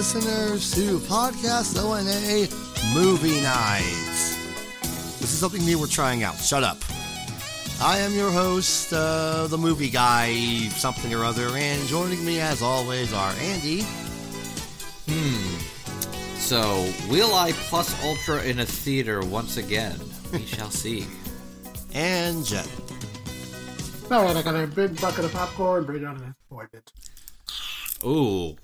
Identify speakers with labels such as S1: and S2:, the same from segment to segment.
S1: listeners to Podcast ONA Movie Nights. This is something new we're trying out. Shut up. I am your host, uh, the movie guy, something or other, and joining me as always are Andy.
S2: Hmm. So, will I plus ultra in a theater once again? We shall see.
S1: And Jet.
S3: Alright, I got a big bucket of popcorn, bring it on an appointment.
S2: Ooh.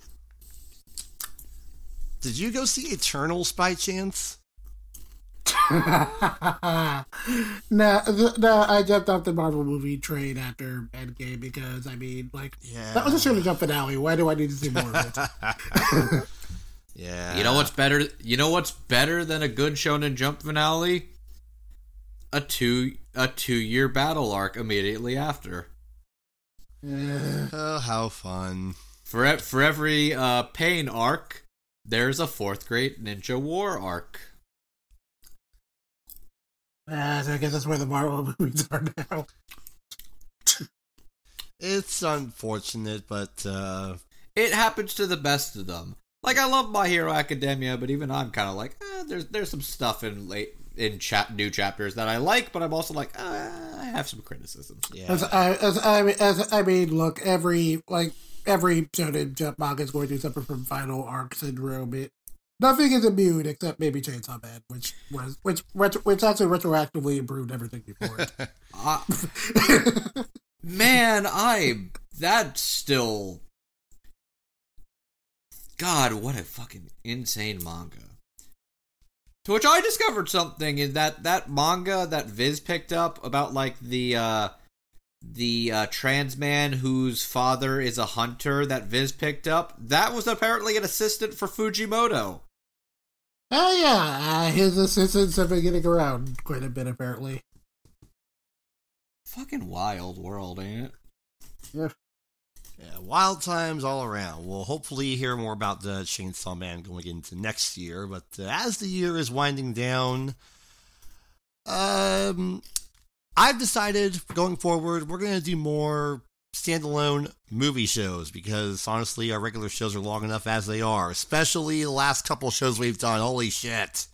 S1: Did you go see Eternals by chance?
S3: no, th- no, I jumped off the Marvel movie train after Endgame because, I mean, like,
S1: Yeah.
S3: that was a Shonen Jump finale. Why do I need to see more of it?
S1: Yeah.
S2: You know what's better? You know what's better than a good Shonen Jump finale? A two a two year battle arc immediately after.
S3: Eh,
S1: Oh, how fun.
S2: For e- for every uh, pain arc, there's a fourth grade ninja war arc.
S3: uh, so I guess that's where the Marvel movies are now.
S1: It's unfortunate, but uh,
S2: It happens to the best of them. Like I love My Hero Academia, but even I'm kind of like, eh, there's there's some stuff in late in chat new chapters that I like, but I'm also like, uh, I have some criticisms.
S1: yeah.
S3: As I, as I, mean- as I mean, look, every like every Shonen Jump manga is going to suffer from final arc syndrome. It nothing is immune except maybe Chainsaw Man, which was which retro, which actually retroactively improved everything before it.
S2: Uh, man, I that's still God, what a fucking insane manga. To which I discovered something in that that manga that Viz picked up about like the uh the uh, trans man whose father is a hunter that Viz picked up. That was apparently an assistant for Fujimoto.
S3: Oh yeah, uh, his assistants have been getting around quite a bit apparently.
S2: Fucking wild world, ain't it?
S3: Yeah.
S1: Yeah, wild times all around. We'll hopefully hear more about the Chainsaw Man going into next year. But uh, as the year is winding down, um, I've decided going forward we're going to do more standalone movie shows because honestly, our regular shows are long enough as they are. Especially the last couple shows we've done. Holy shit!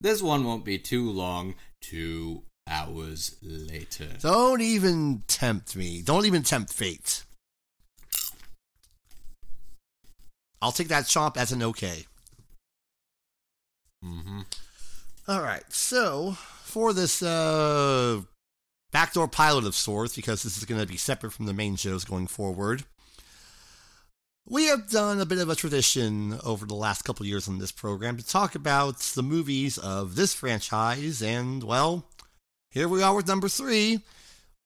S2: This one won't be too long. Two hours later.
S1: Don't even tempt me. Don't even tempt fate. I'll take that chomp as an okay.
S2: Mm-hmm.
S1: All right. So for this uh, backdoor pilot of sorts, because this is going to be separate from the main shows going forward, we have done a bit of a tradition over the last couple years on this program to talk about the movies of this franchise, and well, here we are with number three.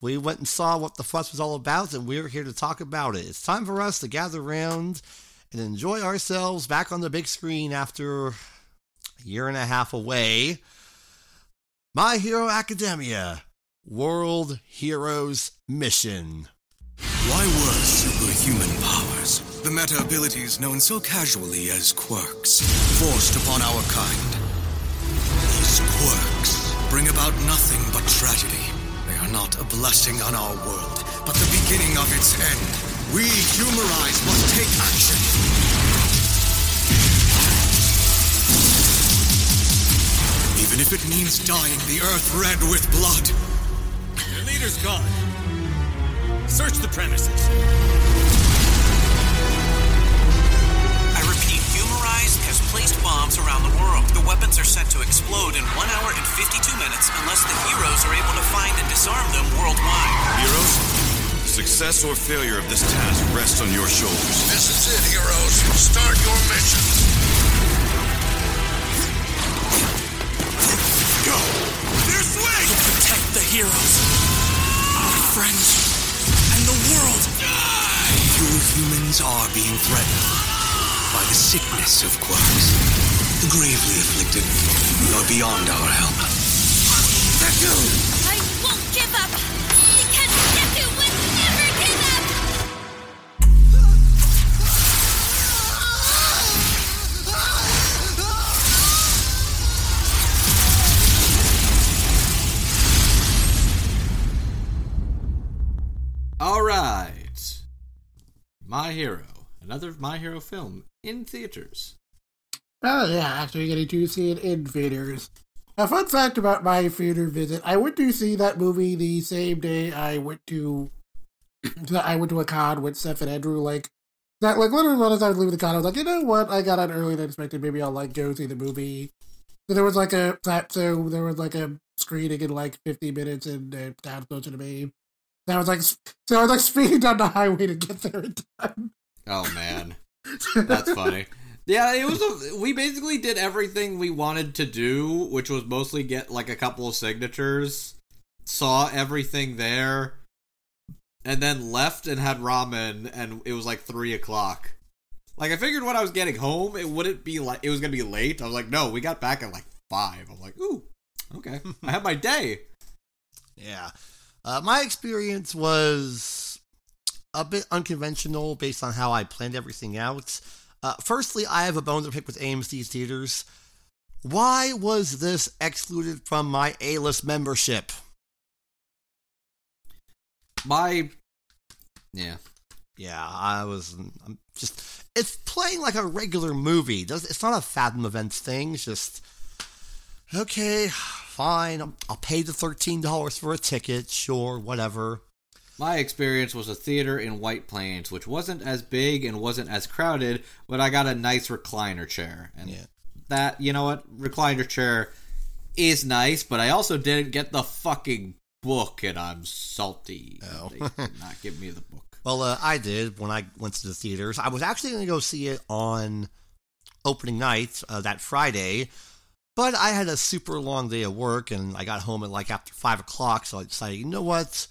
S1: We went and saw what the fuss was all about, and we're here to talk about it. It's time for us to gather around and enjoy ourselves back on the big screen after a year and a half away. My Hero Academia World Heroes Mission.
S4: Why were superhuman powers, the meta abilities known so casually as quirks, forced upon our kind? These quirks bring about nothing but tragedy. They are not a blessing on our world, but the beginning of its end. We humarise must take action. Even if it means dyeing the earth red with blood.
S5: Your leader's gone. Search the premises.
S6: I repeat, Humarise has placed bombs around the world. The weapons are set to explode in 1 hour and 52 minutes unless the heroes are able to find and disarm them worldwide.
S5: Heroes, success or failure of this task rests on your shoulders.
S7: This is it, heroes. Start your mission.
S5: Go! This way!
S6: Protect the heroes, our friends, and the world.
S4: Pure humans are being threatened by the sickness of quirks. The gravely afflicted are beyond our help. Deku!
S8: I won't give up!
S2: Right. My Hero. Another My Hero film in theaters.
S3: Oh yeah, actually getting to see it in theaters. A fun fact about my theater visit: I went to see that movie the same day I went to. I went to a con with Steph and Andrew. Like that, like literally when I was leaving the con, I was like, you know what? I got out earlier than expected. Maybe I'll like go see the movie. So there was like a so there was like a screening in like 50 minutes and uh, town closer to me. That was like so I was like speeding down the highway to get there in time.
S2: Oh man, that's funny. Yeah, it was. A, we basically did everything we wanted to do, which was mostly get like a couple of signatures, saw everything there, and then left and had ramen, and it was like three o'clock. Like I figured when I was getting home, it wouldn't be like it was gonna be late. I was like, no, we got back at like five. I'm like, ooh, okay, I had my day.
S1: Yeah. Uh, my experience was a bit unconventional based on how I planned everything out. Uh, firstly, I have a bone to pick with AMC's theaters. Why was this excluded from my A list membership?
S2: My, yeah,
S1: yeah, I was I'm just. It's playing like a regular movie. Does it's not a Fathom Events thing. It's just okay, fine. I'll, I'll pay the thirteen dollars for a ticket. Sure, whatever.
S2: My experience was a theater in White Plains, which wasn't as big and wasn't as crowded, but I got a nice recliner chair. And
S1: Yeah.
S2: that, you know what? Recliner chair is nice, but I also didn't get the fucking book, and I'm salty.
S1: Oh.
S2: They did not give me the book.
S1: Well, uh, I did when I went to the theaters. I was actually going to go see it on opening night uh, that Friday, but I had a super long day of work and I got home at like after five o'clock. So I decided, you know what?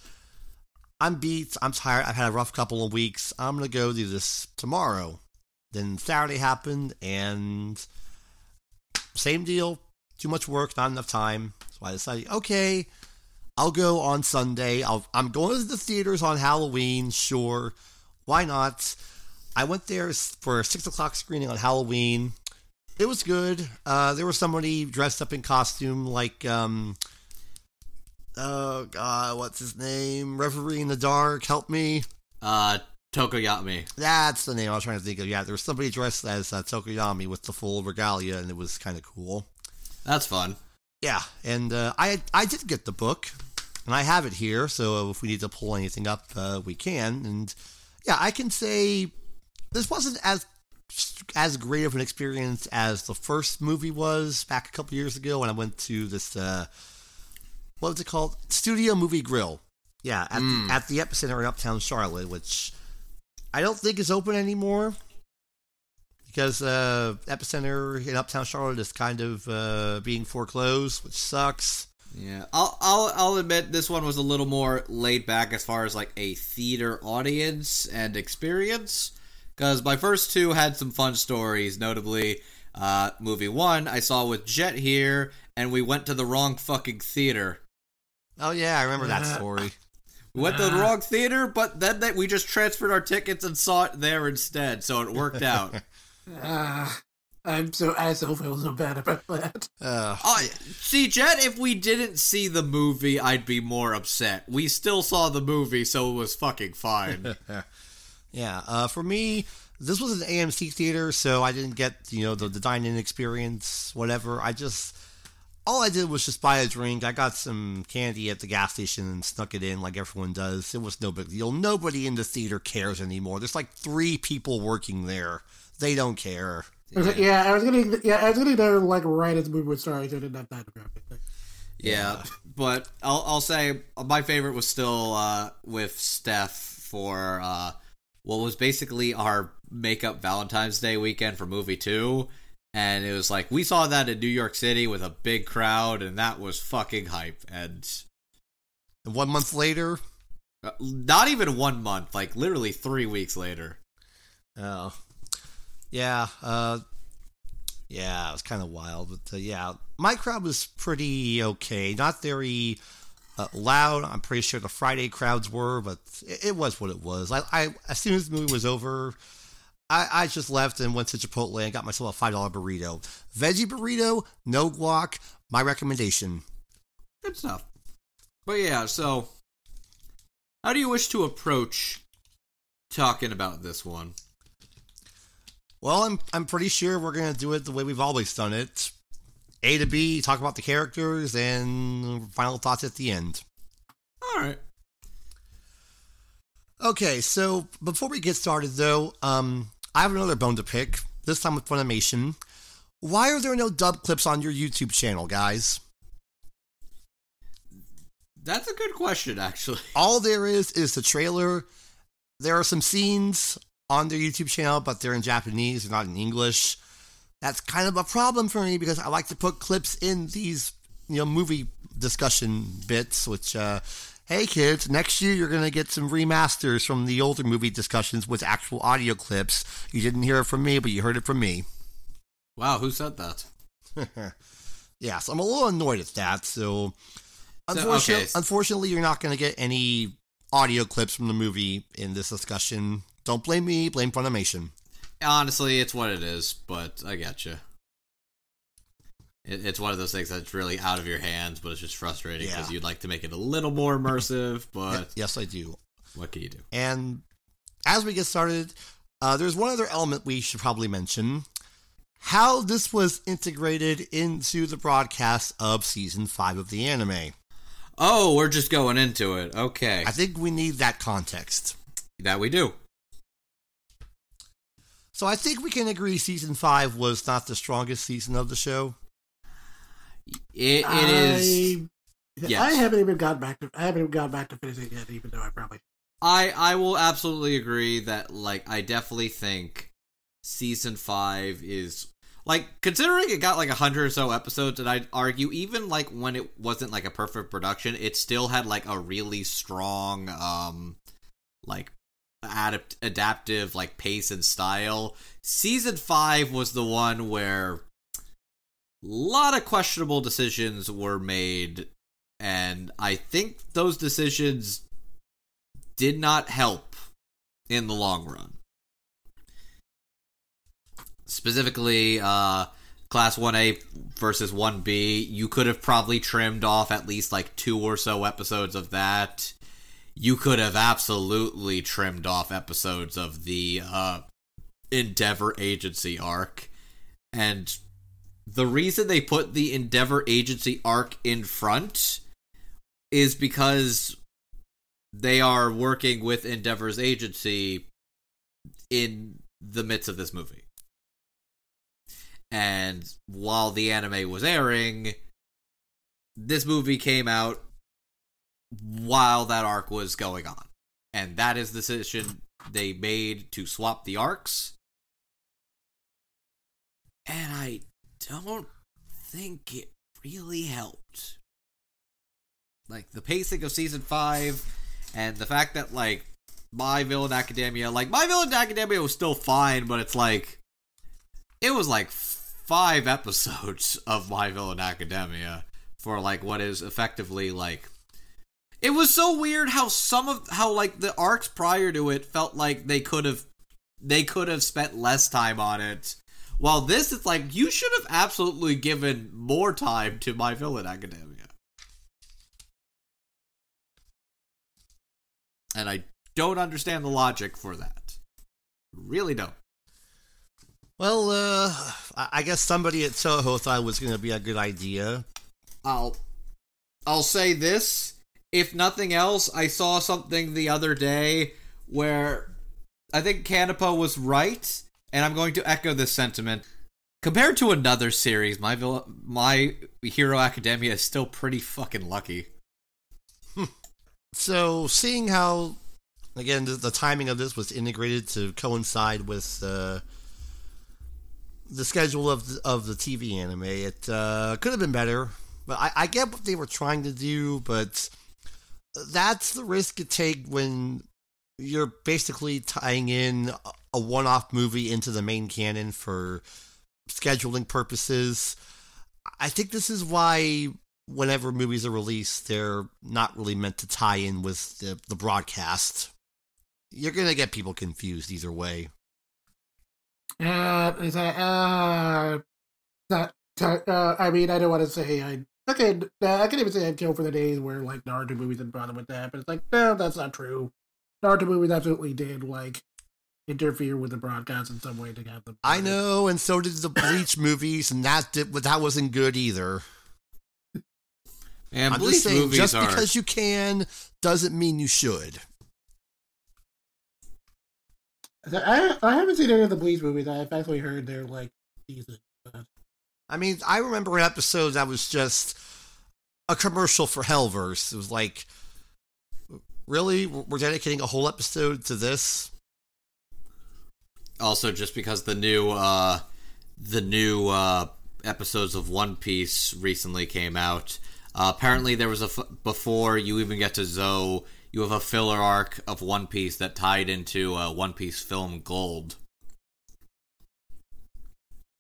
S1: I'm beat. I'm tired. I've had a rough couple of weeks. I'm going to go do this tomorrow. Then Saturday happened and same deal. Too much work, not enough time. So I decided, okay, I'll go on Sunday. I'll, I'm going to the theaters on Halloween, sure. Why not? I went there for a 6 o'clock screening on Halloween. It was good. Uh, there was somebody dressed up in costume like, um, oh god, what's his name? Reverie in the Dark, help me.
S2: Uh, Tokoyami.
S1: That's the name I was trying to think of. Yeah, there was somebody dressed as uh, Tokoyami with the full regalia, and it was kind of cool.
S2: That's fun.
S1: Yeah, and uh, I I did get the book, and I have it here. So if we need to pull anything up, uh, we can. And yeah, I can say this wasn't as as great of an experience as the first movie was back a couple years ago when I went to this uh, what was it called? Studio Movie Grill. Yeah, at the, at the epicenter in Uptown Charlotte, which I don't think is open anymore because uh, epicenter in Uptown Charlotte is kind of uh, being foreclosed, which sucks.
S2: Yeah, I'll I'll I'll admit this one was a little more laid back as far as like a theater audience and experience. Because my first two had some fun stories, notably uh, movie one I saw with Jet here, and we went to the wrong fucking theater.
S1: Oh yeah, I remember that story.
S2: We went to the wrong theater, but then that we just transferred our tickets and saw it there instead, so it worked out.
S3: Ah, I'm so I so feel so bad about that.
S1: Uh,
S2: Oh, see, Jet, if we didn't see the movie, I'd be more upset. We still saw the movie, so it was fucking fine.
S1: yeah, uh, for me, this was an AMC theater, so I didn't get you know the, the dine-in experience, whatever. I just all I did was just buy a drink. I got some candy at the gas station and snuck it in like everyone does. It was no big deal. Nobody in the theater cares anymore. There's like three people working there. They don't care.
S3: I was like, yeah, I was getting yeah, I was getting there like right as the movie was starting, so I didn't have time to grab it.
S2: Yeah, but I'll I'll say my favorite was still uh, with Steph for uh, what was basically our makeup Valentine's Day weekend for movie two, and it was like we saw that in New York City with a big crowd, and that was fucking hype. And
S1: And one month later,
S2: uh, not even one month, like literally three weeks later.
S1: Oh, yeah, uh, yeah, it was kind of wild, but uh, yeah, my crowd was pretty okay. Not very uh, loud. I'm pretty sure the Friday crowds were, but it, it was what it was. I, I as soon as the movie was over, I, I just left and went to Chipotle and got myself a five dollar burrito, veggie burrito, no guac. My recommendation.
S2: Good stuff. But yeah, so how do you wish to approach talking about this one?
S1: Well, I'm I'm pretty sure we're gonna do it the way we've always done it. A to B, talk about the characters, and final thoughts at the end.
S2: All right.
S1: Okay, so before we get started, though, um, I have another bone to pick. This time with Funimation. Why are there no dub clips on your YouTube channel, guys?
S2: That's a good question, actually.
S1: All there is is the trailer. There are some scenes on their YouTube channel, but they're in Japanese, they're not in English. That's kind of a problem for me because I like to put clips in these, you know, movie discussion bits, which, uh, hey kids, next year you're going to get some remasters from the older movie discussions with actual audio clips. You didn't hear it from me, but you heard it from me.
S2: Wow, who said that?
S1: yeah, so I'm a little annoyed at that. So,
S2: So,
S1: unfortunately,
S2: okay.
S1: unfortunately, you're not going to get any audio clips from the movie in this discussion. Don't blame me, blame Funimation.
S2: Honestly, it's what it is, but I get you. It, it's one of those things that's really out of your hands, but it's just frustrating because
S1: Yeah.
S2: you'd like to make it a little more immersive, but
S1: yes, I do.
S2: what can you do?
S1: And as we get started, uh, there's one other element we should probably mention how this was integrated into the broadcast of season five of the anime.
S2: Oh, we're just going into it. Okay.
S1: I think we need that context.
S2: that we do.
S1: So I think we can agree season five was not the strongest season of the show.
S2: It, it is.
S3: I,
S2: yes.
S3: I haven't even gone back to. I haven't even gone back to finishing it yet, even though I probably.
S2: I I will absolutely agree that like I definitely think season five is like considering it got like a hundred or so episodes, and I'd argue even like when it wasn't like a perfect production, it still had like a really strong um like adapt adaptive like pace and style. Season five was the one where a lot of questionable decisions were made, and I think those decisions did not help in the long run. Specifically, uh, Class 1A versus 1B, you could have probably trimmed off at least like two or so episodes of that. You could have absolutely trimmed off episodes of the uh, Endeavor Agency arc. And the reason they put the Endeavor Agency arc in front is because they are working with Endeavor's agency in the midst of this movie. And while the anime was airing, this movie came out while that arc was going on. And that is the decision they made to swap the arcs. And I don't think it really helped. Like the pacing of season 5 and the fact that like my villain academia like my villain academia was still fine but it's like it was like five episodes of my villain academia for like what is effectively like it was so weird how some of how like the arcs prior to it felt like they could have they could have spent less time on it while this is like you should have absolutely given more time to my villain academia and I don't understand the logic for that. Really don't.
S1: Well, uh, I I guess somebody at Toho thought it was going to be a good idea.
S2: I'll I'll say this, if nothing else, I saw something the other day where I think Canipa was right, and I'm going to echo this sentiment. Compared to another series, my my Hero Academia is still pretty fucking lucky.
S1: So, seeing how, again, the, the timing of this was integrated to coincide with uh, the schedule of the, of the TV anime, it uh, could have been better. But I, I get what they were trying to do, but that's the risk you take when you're basically tying in a one off movie into the main canon for scheduling purposes. I think this is why whenever movies are released, they're not really meant to tie in with the, the broadcast. You're to get people confused either way.
S3: Uh, is that uh, not? Uh, I mean, I don't want to say I. Okay, uh, I can even say I'd kill for the days where like Naruto movies didn't bother with that, but it's like no, that's not true. Naruto movies absolutely did like interfere with the broadcast in some way to have them.
S1: I know, and so did the Bleach movies, and that did, but that wasn't good either.
S2: And
S1: I'm
S2: Bleach
S1: just saying,
S2: movies
S1: just
S2: are
S1: because you can doesn't mean you should.
S3: I I haven't seen any of the Bleach movies. I've actually heard they're like decent.
S1: I mean, I remember an episode that was just a commercial for Hellverse. It was like, really, we're dedicating a whole episode to this.
S2: also just because the new uh the new uh episodes of One Piece recently came out. Uh, apparently there was a f- before you even get to Zou, you have a filler arc of One Piece that tied into uh, One Piece film Gold.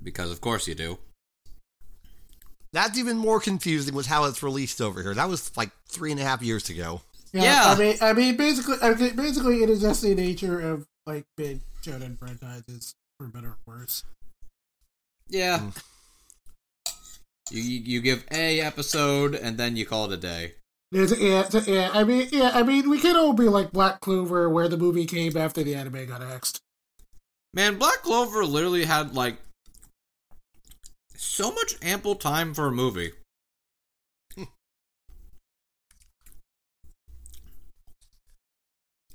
S2: Because of course you do.
S1: That's even more confusing with how it's released over here. That was like three and a half years ago.
S2: Yeah.
S3: I mean, I mean, basically, I mean, basically, it is just the nature of like big shonen franchises, for better or worse.
S2: Yeah. Mm. You you you give a episode and then you call it a day.
S3: There's, yeah, so- yeah. I mean, yeah. I mean, we could all be like Black Clover, where the movie came after the anime got axed.
S2: Man, Black Clover literally had like so much ample time for a movie.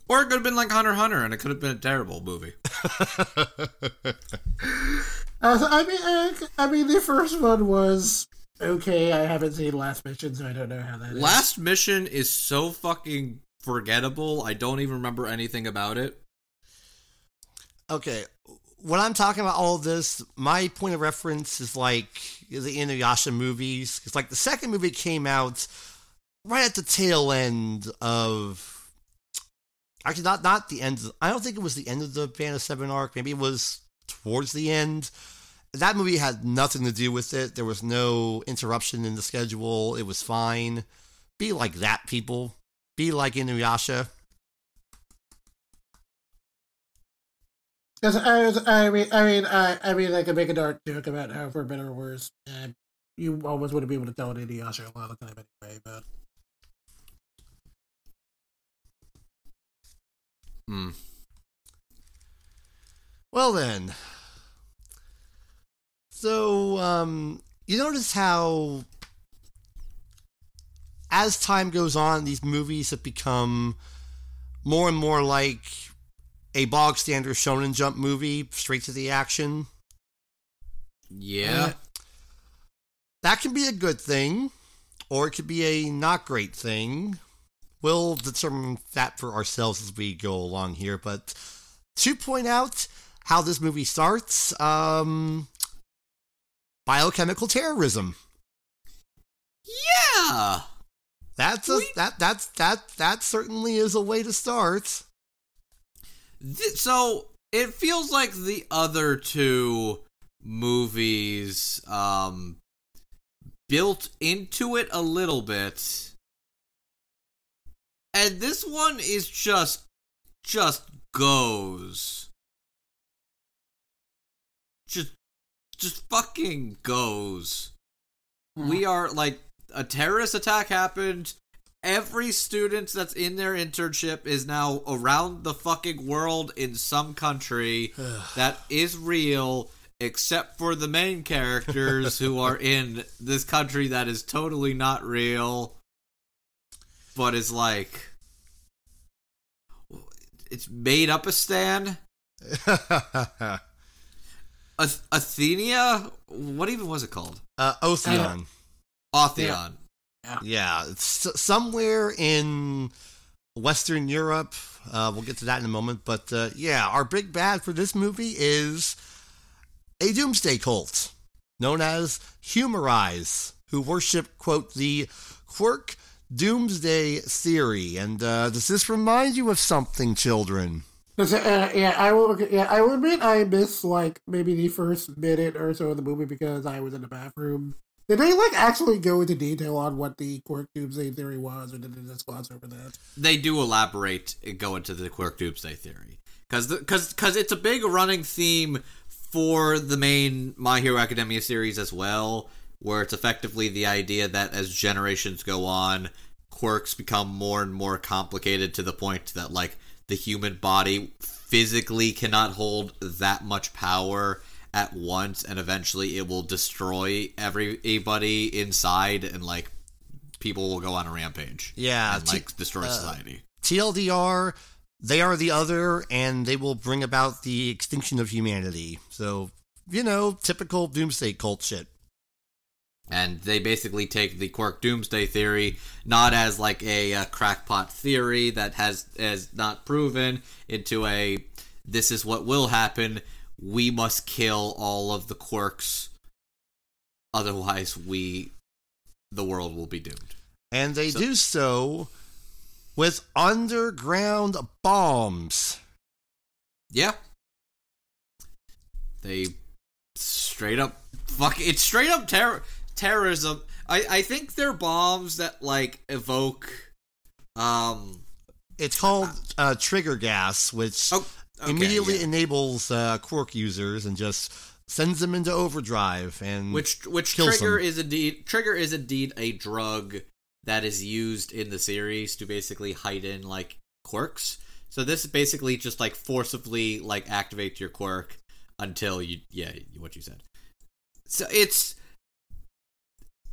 S2: or it could have been like Hunter Hunter, and it could have been a terrible movie.
S3: Uh, I mean, I, I mean, the first one was okay. I haven't seen Last Mission, so I don't know how that.
S2: Last Mission is so fucking forgettable. I don't even remember anything about it.
S1: Okay, when I'm talking about all this, my point of reference is like the Inuyasha movies. It's like the second movie came out right at the tail end of. Actually, not not the end. Of, I don't think it was the end of the Band of Seven arc. Maybe it was towards the end. That movie had nothing to do with it. There was no interruption in the schedule. It was fine. Be like that, people. Be like Inuyasha.
S3: 'Cause I, was, I mean, I mean, I, I mean, I could make a dark joke about how, for better or worse, uh, you almost wouldn't be able to tell it Inuyasha a lot of the time anyway. But
S2: Hmm.
S1: Well then. So, um, you notice how as time goes on, these movies have become more and more like a bog standard shonen jump movie, straight to the action.
S2: Yeah.
S1: That can be a good thing, or it could be a not great thing. We'll determine that for ourselves as we go along here. But to point out how this movie starts, um, biochemical terrorism.
S2: Yeah.
S1: That's a that that's that that certainly is a way to start.
S2: Th- so it feels like the other two movies um built into it a little bit. And this one is just just goes. Just just fucking goes. We are like a terrorist attack happened every student that's in their internship is now around the fucking world in some country that is real except for the main characters who are in this country that is totally not real but is like it's made up a stan Ath- athenia what even was it called
S1: uh, Otheon.
S2: Otheon.
S1: Yeah, it's s- somewhere in Western Europe. Uh, we'll get to that in a moment. But uh, yeah, our big bad for this movie is a doomsday cult known as Humarise, who worship, quote, the quirk doomsday theory. And uh, does this remind you of something, children?
S3: 'Cause, uh, yeah, I will. Yeah, I will admit I missed like maybe the first minute or so of the movie because I was in the bathroom. Did they like actually go into detail on what the quirk doomsday theory was, or did they just gloss over that?
S2: they do elaborate and go into the quirk doomsday theory because because because it's a big running theme for the main My Hero Academia series as well, where it's effectively the idea that as generations go on, quirks become more and more complicated to the point that like the human body physically cannot hold that much power at once and eventually it will destroy everybody inside and like people will go on a rampage
S1: Yeah,
S2: and like destroy
S1: uh,
S2: society
S1: TLDR, they are the other, and they will bring about the extinction of humanity. So, you know, typical doomsday cult shit.
S2: and they basically take the quirk doomsday theory not as like a, uh crackpot theory that has has not proven into a this is what will happen we must kill all of the quirks. Otherwise we the world will be doomed.
S1: And they
S2: So-
S1: do so with underground bombs.
S2: yeah. They straight up fuck it's straight up terror terrorism. I i think they're bombs that like evoke um
S1: It's called uh, trigger gas, which
S2: oh okay,
S1: immediately
S2: yeah.
S1: enables uh, Quirk users and just sends them into overdrive. And
S2: which which trigger
S1: them.
S2: is indeed trigger is indeed a drug that is used in the series to basically heighten like quirks. So this is basically just like forcibly like activates your quirk until you yeah what you said. So it's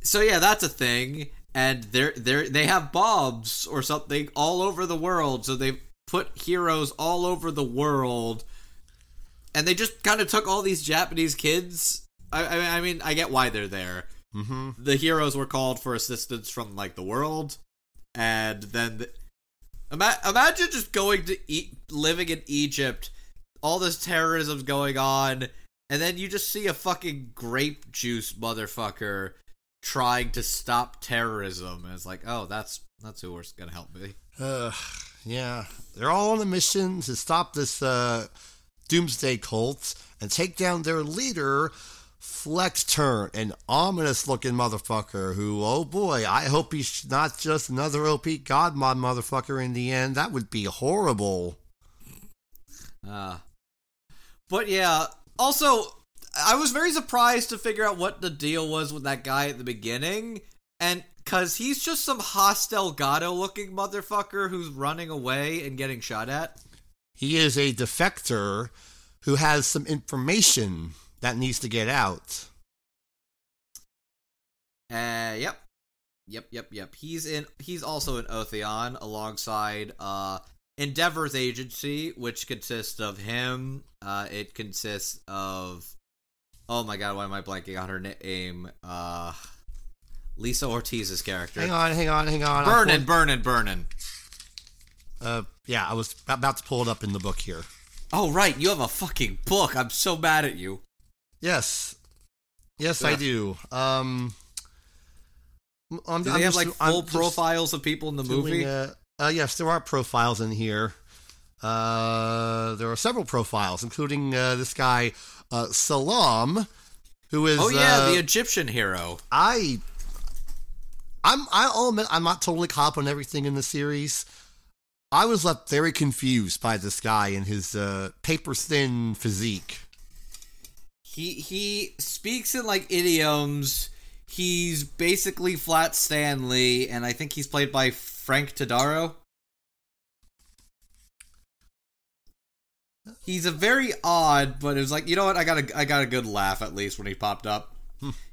S2: so yeah that's a thing and they're they're they have bombs or something all over the world so they put heroes all over the world and they just kind of took all these Japanese kids. I, I, I mean, I get why they're there.
S1: Mhm.
S2: The heroes were called for assistance from like the world, and then the, ima- imagine just going to eat, living in Egypt, all this terrorism's going on, and then you just see a fucking grape juice motherfucker trying to stop terrorism, and it's like, oh, that's that's who we're gonna help me.
S1: Uh, yeah, they're all on a mission to stop this uh, doomsday cult and take down their leader, Flect Turn, an ominous-looking motherfucker. Who, oh boy, I hope he's not just another OP Godmod motherfucker in the end. That would be horrible.
S2: Uh, but yeah, also, I was very surprised to figure out what the deal was with that guy at the beginning. And because he's just some hostile Gato looking motherfucker who's running away and getting shot at.
S1: He is a defector who has some information that needs to get out.
S2: Uh, yep. Yep, yep, yep. He's in. He's also in Otheon alongside uh Endeavor's agency, which consists of him. Uh, it consists of. Oh my god, why am I blanking on her name? Uh, Lisa Ortiz's character.
S1: Hang on, hang on, hang on. Burning, burning,
S2: Burnin',
S1: pulling-
S2: burnin', burnin'.
S1: Uh, yeah, I was about to pull it up in the book here.
S2: Oh right, you have a fucking book. I'm so mad at you.
S1: Yes, yes, I do. Um, I'm,
S2: Do
S1: I'm
S2: they have
S1: just-
S2: like
S1: I'm
S2: full profiles of people in the movie?
S1: Uh, uh, yes, there are profiles in here. Uh, there are several profiles, including uh, this guy uh, Salam, who is.
S2: oh yeah,
S1: uh,
S2: the Egyptian hero.
S1: I. I'm. I'll admit I'm not totally caught up on everything in the series. I was left very confused by this guy and his uh, paper thin physique.
S2: He he speaks in like idioms. He's basically flat Stanley, and I think he's played by Frank Todaro. He's a very odd, but it was like you know what? I got a I got a good laugh at least when he popped up.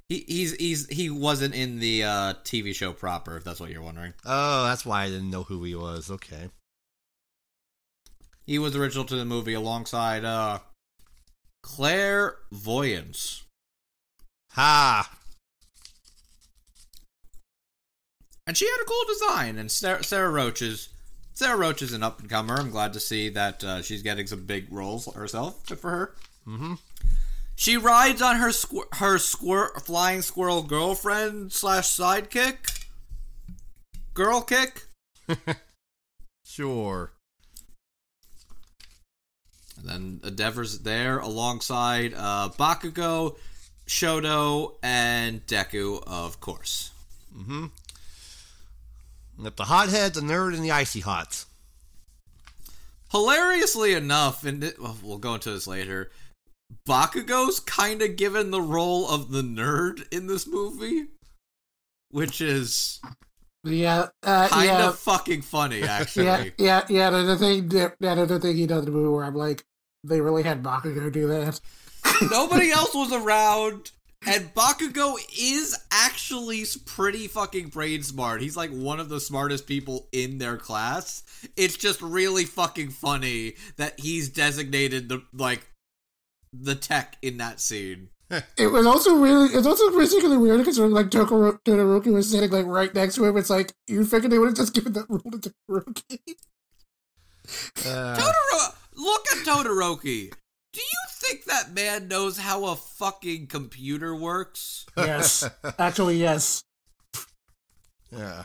S2: He he's he's he wasn't in the uh, TV show proper. If that's what you're wondering,
S1: Oh, that's why I didn't know who he was. Okay.
S2: he was original to the movie alongside uh, Claire Voyance.
S1: Ha!
S2: and she had a cool design. And Sarah, Sarah Roach is Sarah Roach is an up and comer. I'm glad to see that uh, she's getting some big roles herself. Good for her.
S1: Mm-hmm.
S2: She rides on her squ- her squir- flying squirrel girlfriend slash sidekick. Girl kick.
S1: Sure.
S2: And then Endeavor's there alongside uh, Bakugo, Shoto, and Deku, of course.
S1: Mm-hmm. Got the hothead, the nerd, and the icy hot.
S2: Hilariously enough, and we'll go into this later, Bakugo's kind of given the role of the nerd in this movie, which is
S3: Yeah, uh,
S2: Kind
S3: yeah,
S2: of fucking funny, actually.
S3: yeah, yeah, yeah. The, thing, the, another thing he does in the movie where I'm like, they really had Bakugo do that.
S2: Nobody else was around. And Bakugo is actually pretty fucking brain smart. He's like one of the smartest people in their class. It's just really fucking funny that he's designated the like the tech in that scene.
S3: It was also really, it's also particularly weird considering like Tokoro, Todoroki was sitting like right next to him. It's like you figured they would have just given that rule to Todoroki.
S1: Uh,
S2: Totoro look at Todoroki. Do you think that man knows how a fucking computer works?
S3: yes, actually, yes.
S1: yeah.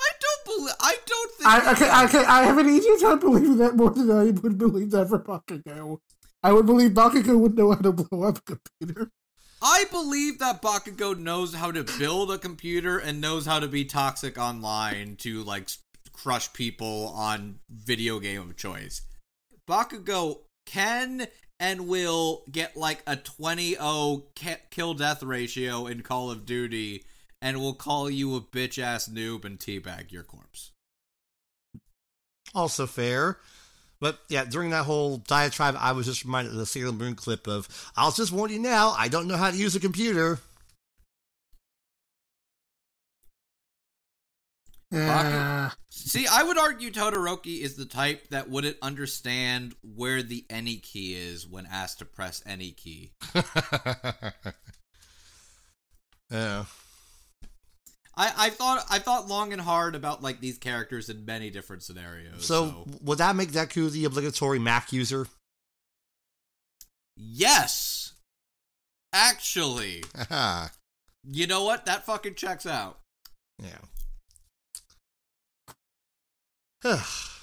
S2: I don't believe I don't think
S3: I okay, okay. I have an easier time believing that more than I would believe that for Bakugo. I would believe Bakugo would know how to blow up a computer.
S2: I believe that Bakugo knows how to build a computer and knows how to be toxic online to like crush people on video game of choice. Bakugo can and will get like a 20-0 kill death ratio in Call of Duty and will call you a bitch ass noob and teabag your corpse.
S1: Also fair. But yeah, during that whole diatribe, I was just reminded of the Sailor Moon clip of, I'll just warn you now, I don't know how to use a computer.
S3: Uh,
S2: See, I would argue Todoroki is the type that wouldn't understand where the any key is when asked to press any key.
S1: yeah.
S2: I, I thought I thought long and hard about like these characters in many different scenarios.
S1: So,
S2: So,
S1: would that make Deku the obligatory Mac user?
S2: yes, actually, you know what? That fucking checks out. Yeah.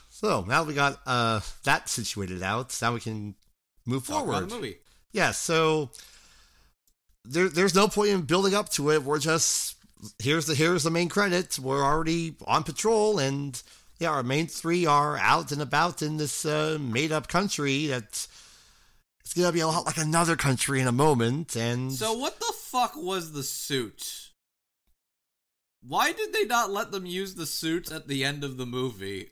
S1: so now we got uh that situated out. Now we can move
S2: Talk
S1: forward.
S2: movie.
S1: Yeah, so there, there's no point in building up to it. We're just here's the here's the main credits. We're already on patrol, and yeah, our main three are out and about in this uh, made up country. That's it's gonna be a lot like another country in a moment. And
S2: So what the fuck was the suit? Why did they not let them use the suits at the end of the movie?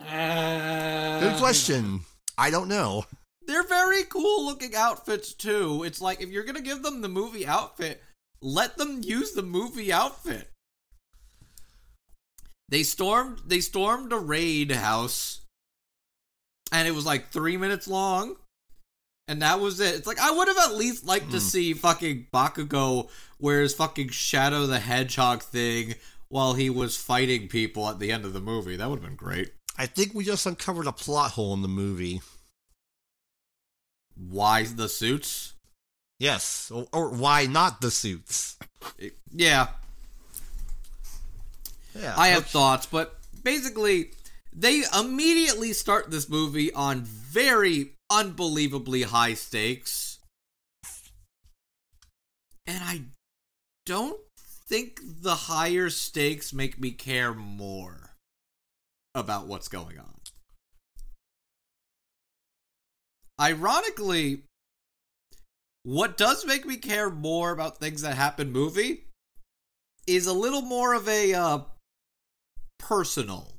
S3: uh,
S1: good question. I don't know.
S2: They're very cool looking outfits too. It's like if you're gonna give them the movie outfit, let them use the movie outfit. They stormed they stormed a raid house and it was like three minutes long. And that was it. It's like I would have at least liked to hmm. see fucking Bakugo wear his fucking Shadow the Hedgehog thing while he was fighting people at the end of the movie. That would have been great.
S1: I think we just uncovered a plot hole in the movie.
S2: Why the suits?
S1: Yes, or, or why not the suits?
S2: Yeah,
S1: Yeah,
S2: I have thoughts, but basically, they immediately start this movie on very unbelievably high stakes. And I don't think the higher stakes make me care more about what's going on. Ironically, what does make me care more about things that happen movie is a little more of a uh, personal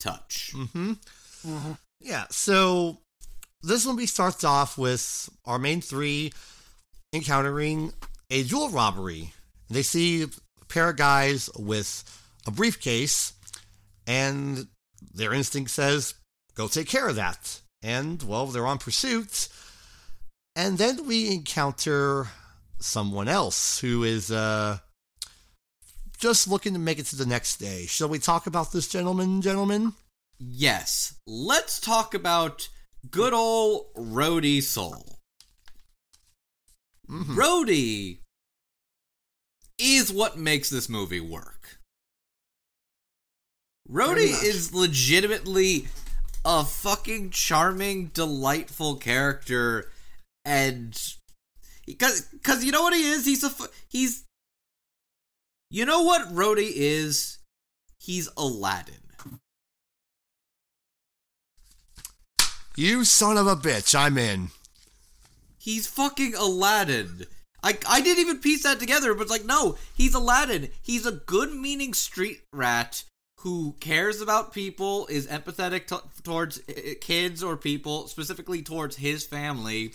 S2: touch.
S1: Mm-hmm. Yeah, so this movie starts off with our main three encountering a jewel robbery. They see a pair of guys with a briefcase, and their instinct says, go take care of that. And, well, they're on pursuit. And then we encounter someone else who is uh, just looking to make it to the next day. Shall we talk about this gentleman, gentlemen?
S2: Yes, let's talk about good old Rody Soul.
S1: Mhm.
S2: Rody is what makes this movie work.
S3: Rody
S2: is legitimately a fucking charming, delightful character, and because because you know what he is, he's a he's you know what Rody is, he's Aladdin.
S1: You son of a bitch, I'm in.
S2: He's fucking Aladdin. I, I didn't even piece that together, but it's like, no, he's Aladdin. He's a good meaning street rat who cares about people, is empathetic to, towards uh, kids or people, specifically towards his family,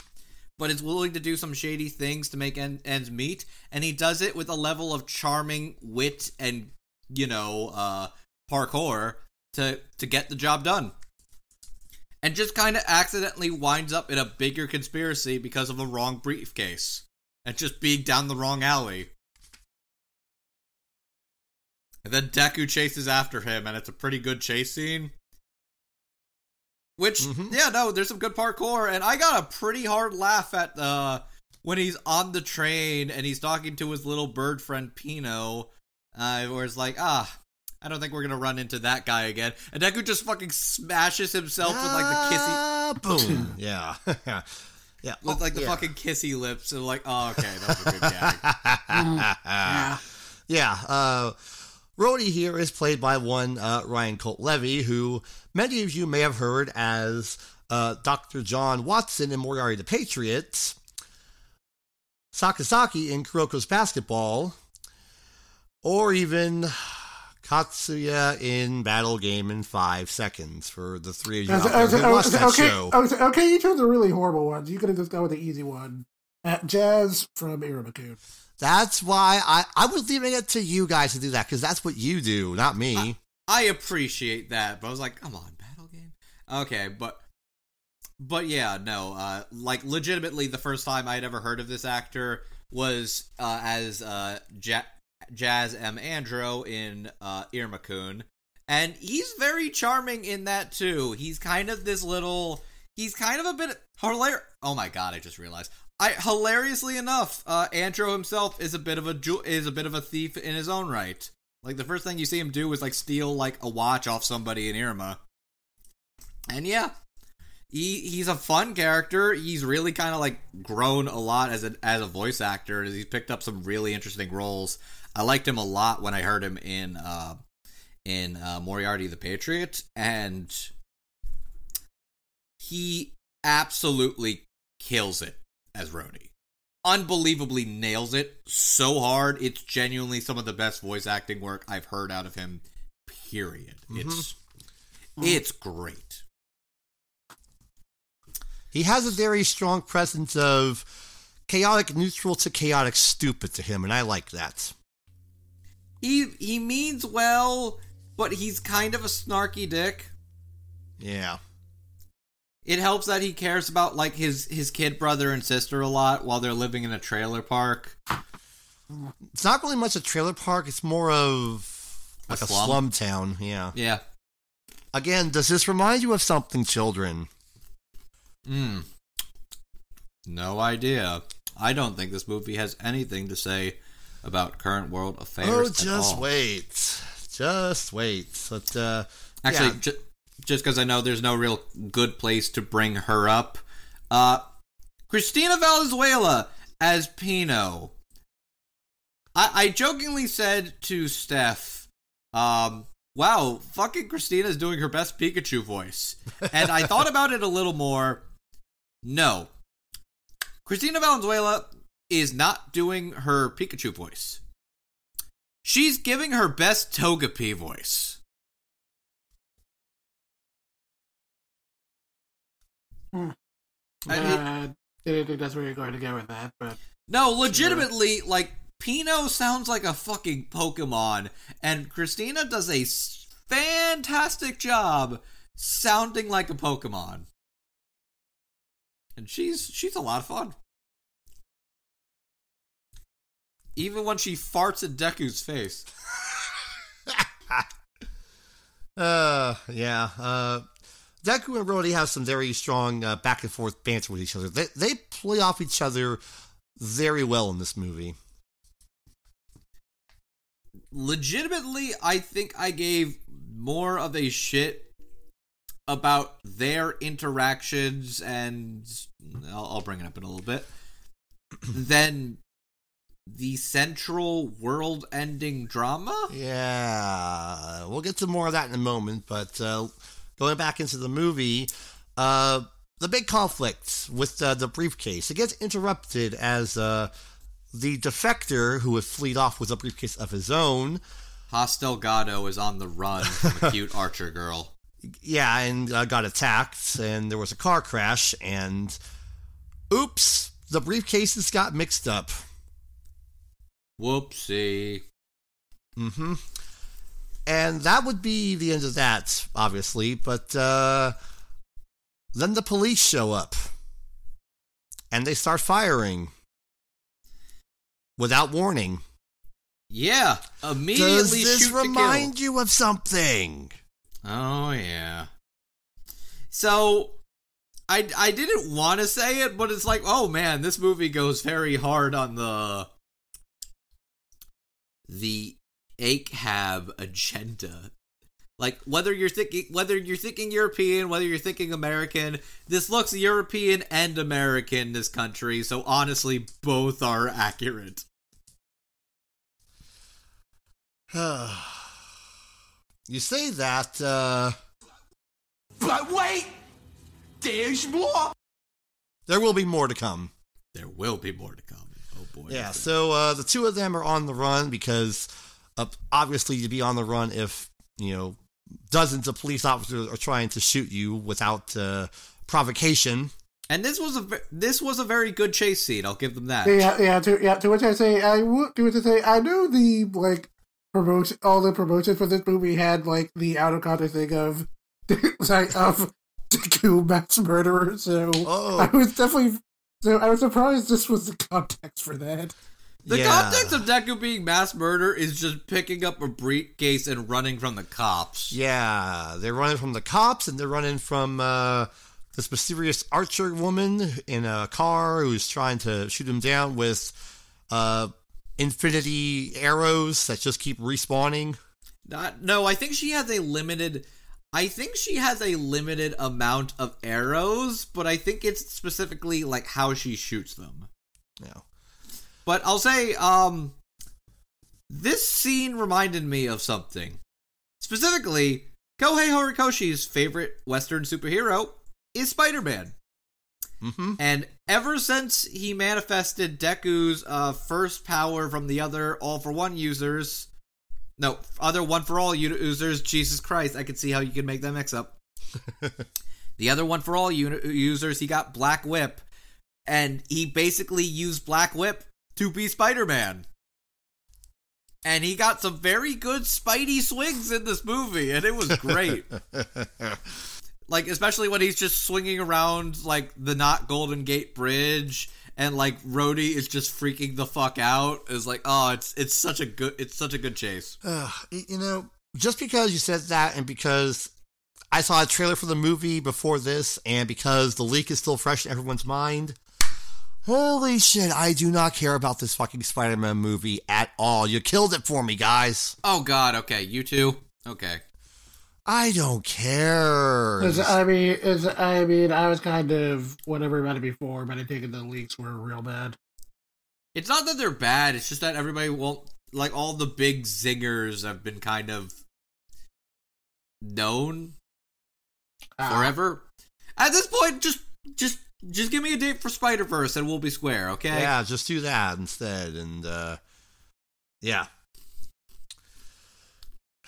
S2: but is willing to do some shady things to make en- ends meet. And he does it with a level of charming wit and, you know, uh, parkour to, to get the job done. And just kind of accidentally winds up in a bigger conspiracy because of a wrong briefcase and just being down the wrong alley. And then Deku chases after him, and it's a pretty good chase scene. Which, yeah, no, there's some good parkour, and I got a pretty hard laugh at uh, when he's on the train and he's talking to his little bird friend Pino, uh, where it's like, ah, I don't think we're gonna run into that guy again. And Deku just fucking smashes himself with like the kissy,
S1: boom. yeah. yeah.
S2: with like the
S1: yeah.
S2: fucking kissy lips, and like, oh, okay, that was a good gag.
S3: Yeah.
S1: Yeah, uh, Rody here is played by one uh, Ryan Colt Levy, who many of you may have heard as uh, Dr. John Watson in Moriarty the Patriots, Sakazaki in Kuroko's Basketball, or even Katsuya in Battle Game in Five Seconds for the three of you out there who watched that
S3: okay,
S1: show.
S3: okay, okay, you chose the really horrible ones. You could have just gone with the easy one. Uh, Jazz from Iruma-kun.
S1: That's why I, I was leaving it to you guys to do that, because that's what you do, not me.
S2: I appreciate that, but I was like, come on, battle game. Okay, but but yeah, no, uh like legitimately the first time I'd ever heard of this actor was uh as uh ja- Jazz M. Andro in uh Iruma-kun. And he's very charming in that too. He's kind of this little he's kind of a bit hilarious. Oh my god, I just realized. I hilariously enough, uh Andro himself is a bit of a ju- is a bit of a thief in his own right. Like the first thing you see him do is like steal like a watch off somebody in Iruma. And yeah, he he's a fun character. He's really kind of like grown a lot as a as a voice actor. He's picked up some really interesting roles. I liked him a lot when I heard him in uh in uh, Moriarty the Patriot, and he absolutely kills it as Rody. Unbelievably nails it so hard. It's genuinely some of the best voice acting work I've heard out of him. Period. Mm-hmm. It's mm-hmm. it's great.
S1: He has a very strong presence of chaotic neutral to chaotic stupid to him, and I like that.
S2: He he means well, but he's kind of a snarky dick.
S1: Yeah.
S2: It helps that he cares about like his his kid brother and sister a lot while they're living in a trailer park.
S1: It's not really much a trailer park, it's more of like a
S2: slum?
S1: slum town, yeah.
S2: Yeah.
S1: Again, does this remind you of something, children?
S2: Hmm. No idea. I don't think this movie has anything to say about current world affairs.
S1: oh, just wait. Just wait. But, uh,
S2: Actually,
S1: yeah.
S2: ju- just because I know there's no real good place to bring her up, uh, Christina Valenzuela as Pino. I, I jokingly said to Steph, um, "Wow, fucking Christina's doing her best Pikachu voice," and I thought about it a little more. No, Christina Valenzuela is not doing her Pikachu voice. She's giving her best Togepi voice.
S3: Hmm.
S2: I-
S3: didn't think that's where you're going to go with that, but
S2: No, legitimately, like Pino sounds like a fucking Pokemon, and Christina does a fantastic job sounding like a Pokemon. And she's she's a lot of fun. Even when she farts at Deku's face.
S1: Uh, yeah. Uh, Deku and Rody have some very strong uh, back and forth banter with each other. They they play off each other very well in this movie.
S2: legitimately, I think I gave more of a shit about their interactions, and I'll, I'll bring it up in a little bit, than the central world ending drama.
S1: Yeah, we'll get to more of that in a moment. But uh, going back into the movie, uh, the big conflict with uh, the briefcase it gets interrupted as uh, the defector who had fleed off with a briefcase of his own.
S2: Hostelgado is on the run from a cute archer girl.
S1: Yeah, and uh, got attacked, and there was a car crash, and oops, the briefcases got mixed up.
S2: Whoopsie.
S1: Mm-hmm. And that would be the end of that, obviously. But uh, then the police show up, and they start firing without warning.
S2: Yeah, immediately
S1: Does this remind you of something?
S2: Oh yeah. So I I didn't want to say it, but it's like, oh man, this movie goes very hard on the the ACAB agenda. Like whether you're thinking whether you're thinking European, whether you're thinking American, this looks European and American this country, so honestly both are accurate.
S1: you say that, uh,
S9: But wait! There's more!
S1: there will be more to come.
S2: There will be more to come. Oh boy.
S1: Yeah, so uh, the two of them are on the run because uh, obviously to be on the run if, you know, dozens of police officers are trying to shoot you without uh, provocation.
S2: And this was a this was a very good chase scene. I'll give them that.
S3: Yeah, yeah. To yeah, to which I say, I would do to say, I know the like promotion, all the promotion for this movie had like the out of context thing of like of two mass murderers. So
S1: Oh.
S3: I was definitely so I was surprised this was the context for that.
S2: The
S1: Yeah.
S2: context of Deku being mass murder is just picking up a briefcase and running from the cops.
S1: Yeah, they're running from the cops and they're running from uh, this mysterious archer woman in a car who's trying to shoot him down with uh, infinity arrows that just keep respawning.
S2: Not, no, I think she has a limited. I think she has a limited amount of arrows, but I think it's specifically like how she shoots them.
S1: Yeah.
S2: But I'll say, um, this scene reminded me of something. Specifically, Kohei Horikoshi's favorite Western superhero is Spider Man.
S1: Mm-hmm.
S2: And ever since he manifested Deku's uh, first power from the other All for One users, no, other One for All users, Jesus Christ, I can see how you can make that mix up. the other One for All users, he got Black Whip, and he basically used Black Whip to be Spider Man. And he got some very good Spidey swings in this movie, and it was great. like especially when he's just swinging around like the not Golden Gate Bridge and like Rody is just freaking the fuck out is like oh it's it's such a good it's such a good chase.
S1: Uh, you know, just because you said that and because I saw a trailer for the movie before this and because the leak is still fresh in everyone's mind, holy shit, I do not care about this fucking Spider Man movie at all. You killed it for me, guys.
S2: Oh god, okay, you too? Okay.
S1: I don't care.
S3: Is I mean, is I mean, I was kind of whatever about it before, but I think the leaks were real bad.
S2: It's not that they're bad, it's just that everybody won't like all the big zingers have been kind of known
S3: Ah.
S2: forever. At this point, just just just give me a date for Spider Verse and we'll be square, okay?
S1: Yeah, just do that instead. And, uh, yeah.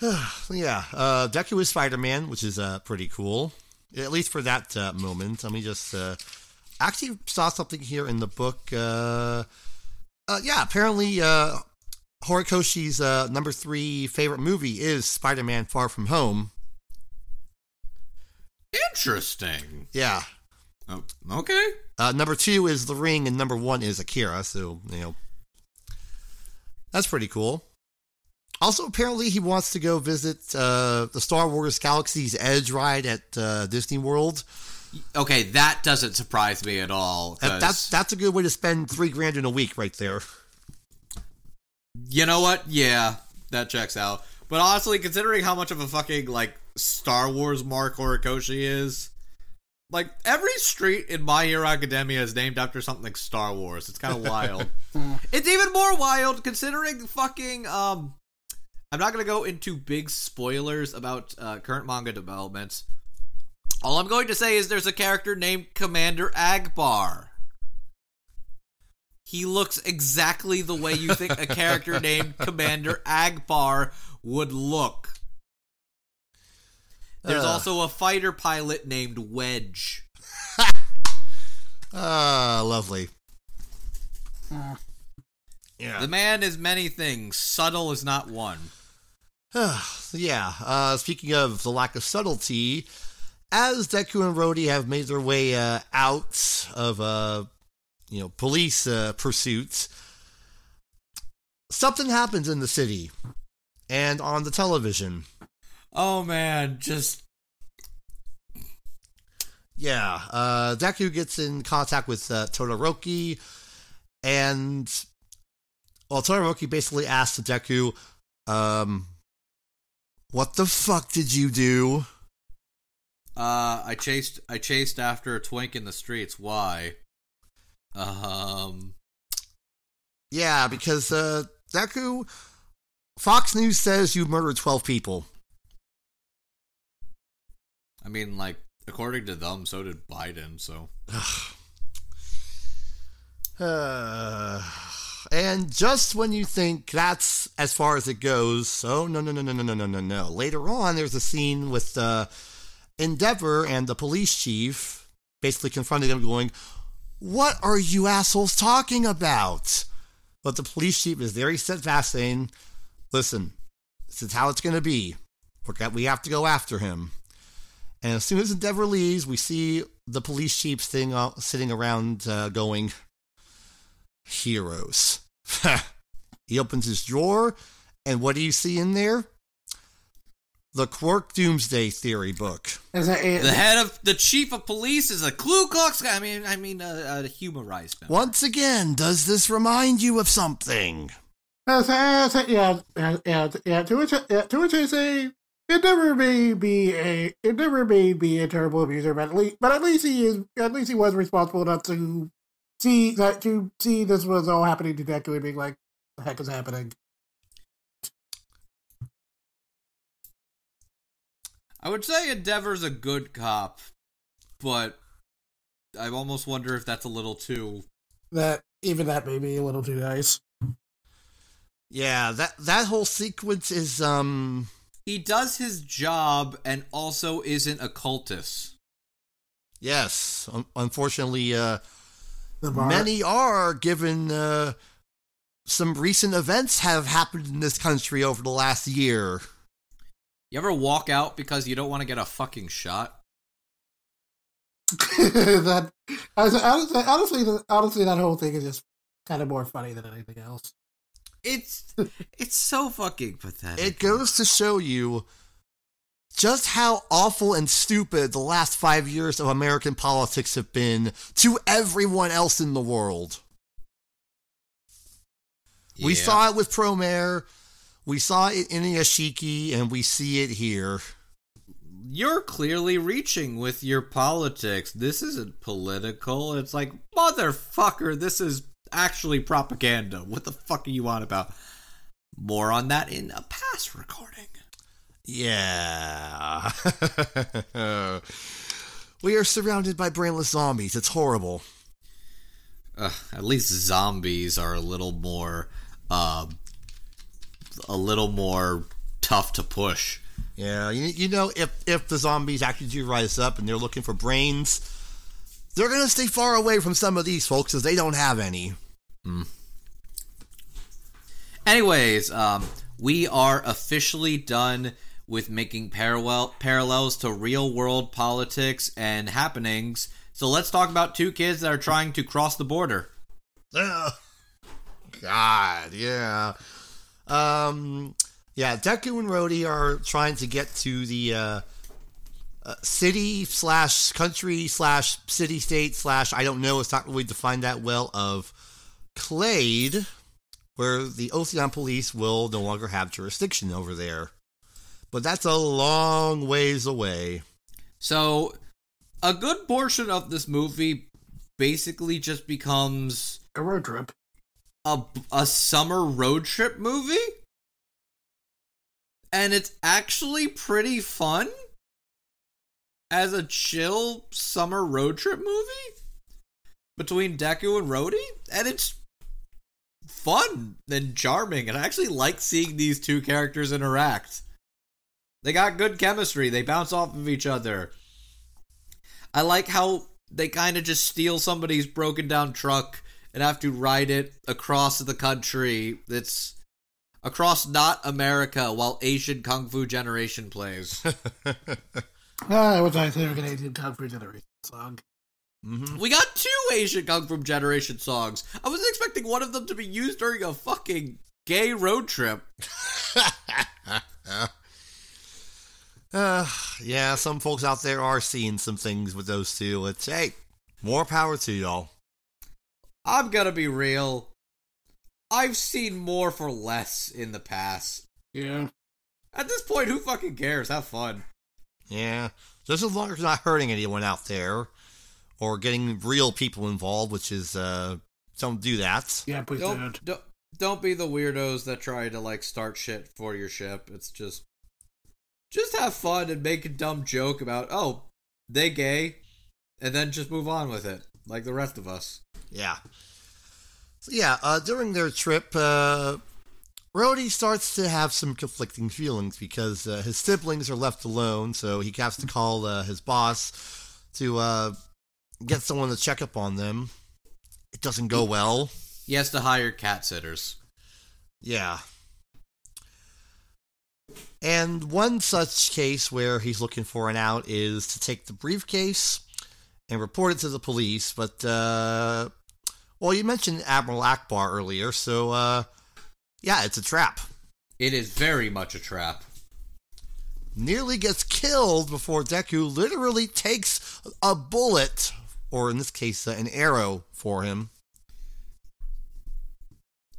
S1: yeah, uh, Deku is Spider Man, which is uh, pretty cool. At least for that uh, moment. Let me just. Uh, actually, saw something here in the book. Uh, uh, yeah, apparently, uh, Horikoshi's uh, number three favorite movie is Spider Man Far From Home.
S2: Interesting.
S1: Yeah.
S2: Oh, okay.
S1: Uh, number two is The Ring, and number one is Akira. So you know, that's pretty cool. Also, apparently, he wants to go visit uh, the Star Wars Galaxy's Edge ride at uh, Disney World.
S2: Okay, that doesn't surprise me at all.
S1: That, that's that's a good way to spend three grand in a week, right there.
S2: you know what? Yeah, that checks out. But honestly, considering how much of a fucking like Star Wars Mark Horikoshi is, like every street in My Hero Academia is named after something like Star Wars. It's kind of wild. it's even more wild considering fucking um. I'm not gonna go into big spoilers about uh, current manga developments. All I'm going to say is there's a character named Commander Agbar. He looks exactly the way you think a character named Commander Agbar would look. There's
S1: Ugh.
S2: also a fighter pilot named Wedge.
S1: Ah, lovely. Yeah.
S2: The man is many things. Subtle is not one.
S1: yeah. Uh, speaking of the lack of subtlety, as Deku and Rody have made their way uh, out of uh, you know police uh, pursuits, something happens in the city and on the television.
S2: Oh man, just
S1: Yeah, uh, Deku gets in contact with uh, Todoroki, and well, Todoroki basically asks Deku, um, "What the fuck did you do?"
S2: uh I chased I chased after a twink in the streets. Why? Um
S1: Yeah, because uh, Deku, Fox News says you murdered twelve people.
S2: I mean like according to them so did Biden, so
S1: Uh, and just when you think that's as far as it goes, oh no no no no no no no no no! Later on, there's a scene with uh, Endeavor and the police chief basically confronting them, going, "What are you assholes talking about?" But the police chief is very steadfast, saying, "Listen, this is how it's going to be. We have to go after him." And as soon as Endeavor leaves, we see the police chief thing uh, sitting around, uh, going, "Heroes." he opens his drawer, and what do you see in there? The Quirk Doomsday Theory book.
S3: Is that it?
S2: the head of the chief of police is a Ku Klux. I mean I mean a, a Humarise member.
S1: Once again, does this remind you of something?
S3: As, as, yeah, yeah, yeah, yeah. To which, yeah, to which I say, it never may be a, it never may be a terrible abuser, but at least, but at least he is, at least he was responsible enough to see that to see this was all happening to Deku and being like, the heck is happening?
S2: I would say Endeavor's a good cop, but I almost wonder if that's a little too
S3: That even that may be a little too nice.
S1: Yeah, that that whole sequence is um
S2: he does his job and also isn't a cultist.
S1: yes, un- unfortunately uh many are given uh some recent events have happened in this country over the last year.
S2: You ever walk out because you don't want to get a fucking shot?
S3: that honestly, honestly, honestly, honestly, that whole thing is just kind of more funny than anything else.
S2: It's it's so fucking pathetic.
S1: It goes to show you just how awful and stupid the last 5 years of American politics have been to everyone else in the world. We saw it with Promare. We saw it in Inuyashiki, and we see it here.
S2: You're clearly reaching with your politics. This isn't political. It's like, motherfucker, this is actually propaganda. What the fuck are you on about? More on that in a past recording.
S1: Yeah. we are surrounded by brainless zombies. It's horrible.
S2: Ugh, at least zombies are a little more, uh, a little more tough to push.
S1: Yeah, you, you know, if if the zombies actually do rise up and they're looking for brains, they're gonna stay far away from some of these folks because they don't have any.
S2: Anyways, um, we are officially done with making parallel parallels to real world politics and happenings. So let's talk about two kids that are trying to cross the border.
S1: Ugh. God, yeah. Um, yeah, Deku and Rody are trying to get to the uh, uh, city slash country slash city state slash I don't know. It's not really defined that well. Of Clade, where the Ocean Police will no longer have jurisdiction over there. But that's a long ways away.
S2: So a good portion of this movie basically just becomes
S3: A road trip.
S2: a a summer road trip movie. And it's actually pretty fun as a chill summer road trip movie between Deku and Rody, and it's fun and charming, and I actually like seeing these two characters interact. They got good chemistry. They bounce off of each other. I like how they kind of just steal somebody's broken down truck and have to ride it across the country. It's across not America while Asian Kung Fu Generation plays.
S3: Ah, what's I say? We're gonna do Kung Fu Generation song.
S2: We got two Asian Kung Fu Generation songs. I was expecting one of them to be used during a fucking gay road trip.
S1: Uh, yeah, some folks out there are seeing some things with those two. It's hey, more power to y'all.
S2: I'm gonna be real. I've seen more for less in the past.
S3: Yeah.
S2: At this point, who fucking cares? Have fun.
S1: Yeah, just as long as you're not hurting anyone out there or getting real people involved, which is uh, don't do that.
S3: Yeah, please
S2: Don't,
S3: don't.
S2: don't don't be the weirdos that try to like start shit for your ship. It's just just have fun and make a dumb joke about oh they gay, and then just move on with it like the rest of us.
S1: Yeah. So yeah, uh, during their trip, uh, Rody starts to have some conflicting feelings because uh, his siblings are left alone, so he has to call uh, his boss to uh, get someone to check up on them. It doesn't go well.
S2: He has to hire cat sitters.
S1: Yeah. And one such case where he's looking for an out is to take the briefcase and report it to the police. But, uh, well, you mentioned Admiral Ackbar earlier, so, uh, yeah, it's a trap.
S2: It is very much a trap.
S1: Nearly gets killed before Deku literally takes a bullet, or in this case, uh, an arrow for him.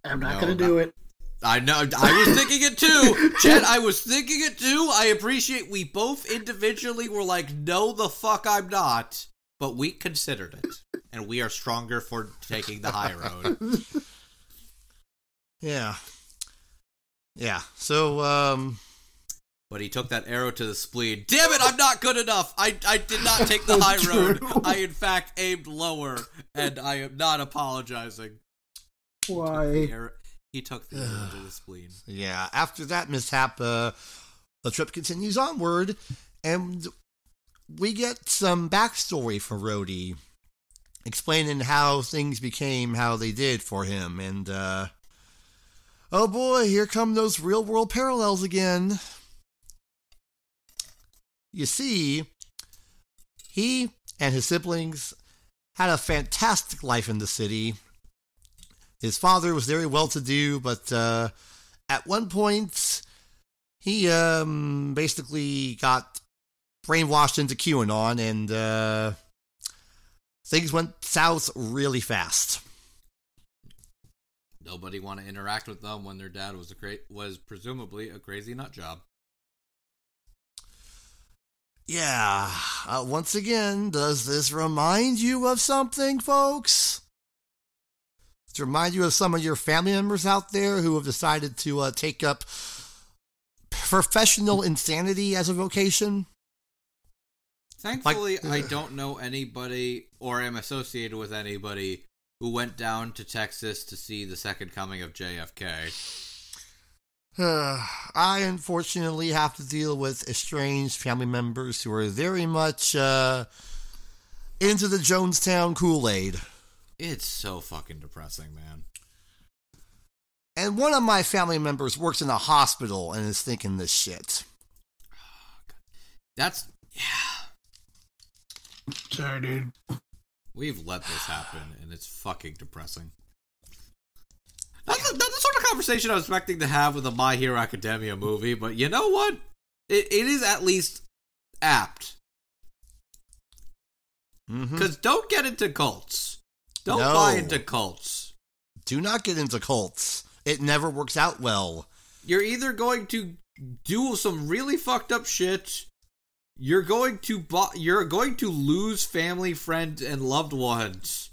S3: I'm not
S2: No,
S3: gonna
S2: not-
S3: do it.
S2: I know. I was thinking it too, Jen. I was thinking it too. I appreciate we both individually were like, "No, the fuck, I'm not," but we considered it, and we are stronger for taking the high road.
S1: Yeah. Yeah. So, um,
S2: But he took that arrow to the spleen. Damn it! I'm not good enough. I I did not take the high road. I in fact aimed lower, and I am not apologizing. The
S3: Why?
S2: arrow- He took the arrow to the spleen.
S1: Yeah, after that mishap, uh, the trip continues onward, and we get some backstory for Rody, explaining how things became how they did for him. And, uh, oh boy, here come those real world parallels again. You see, he and his siblings had a fantastic life in the city. His father was very well to do, but uh, at one point, he um, basically got brainwashed into QAnon, and uh, things went south really fast.
S2: Nobody want to interact with them when their dad was a cra- was presumably a crazy nut job.
S1: Yeah, uh, once again, does this remind you of something, folks? Does it remind you of some of your family members out there who have decided to uh, take up professional insanity as a vocation?
S2: Thankfully, I don't know anybody or am associated with anybody who went down to Texas to see the second coming of JFK.
S1: I unfortunately have to deal with estranged family members who are very much uh, into the Jonestown Kool Aid.
S2: It's so fucking depressing, man.
S1: And one of my family members works in a hospital and is thinking this shit.
S2: That's yeah.
S3: Sorry, dude.
S2: We've let this happen, and it's fucking depressing. Not the, not the sort of conversation I was expecting to have with a My Hero Academia movie, but you know what? It, it is at least apt.
S1: Mm-hmm.
S2: Because don't get into cults. Don't
S1: No.
S2: buy into cults.
S1: Do not get into cults. It never works out well.
S2: You're either going to do some really fucked up shit. You're going to bu- you're going to lose family, friends, and loved ones.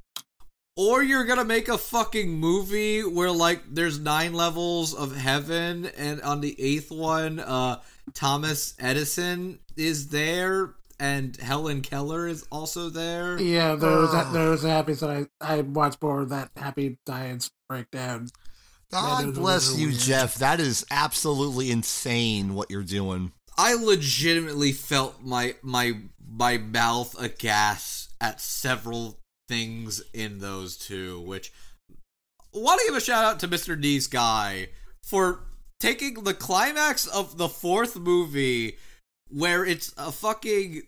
S2: Or you're gonna make a fucking movie where like there's nine levels of heaven, and on the eighth one, uh, Thomas Edison is there, and Helen Keller is also there.
S3: Yeah, those
S1: Ugh.
S3: those happy that I I watched more of that Happy Science breakdown.
S1: God bless you,
S3: weird.
S1: Jeff. That is absolutely insane what you're doing.
S2: I legitimately felt my my my mouth aghast at several things in those two, which want to give a shout out to Mr. D's guy for taking the climax of the fourth movie where it's a fucking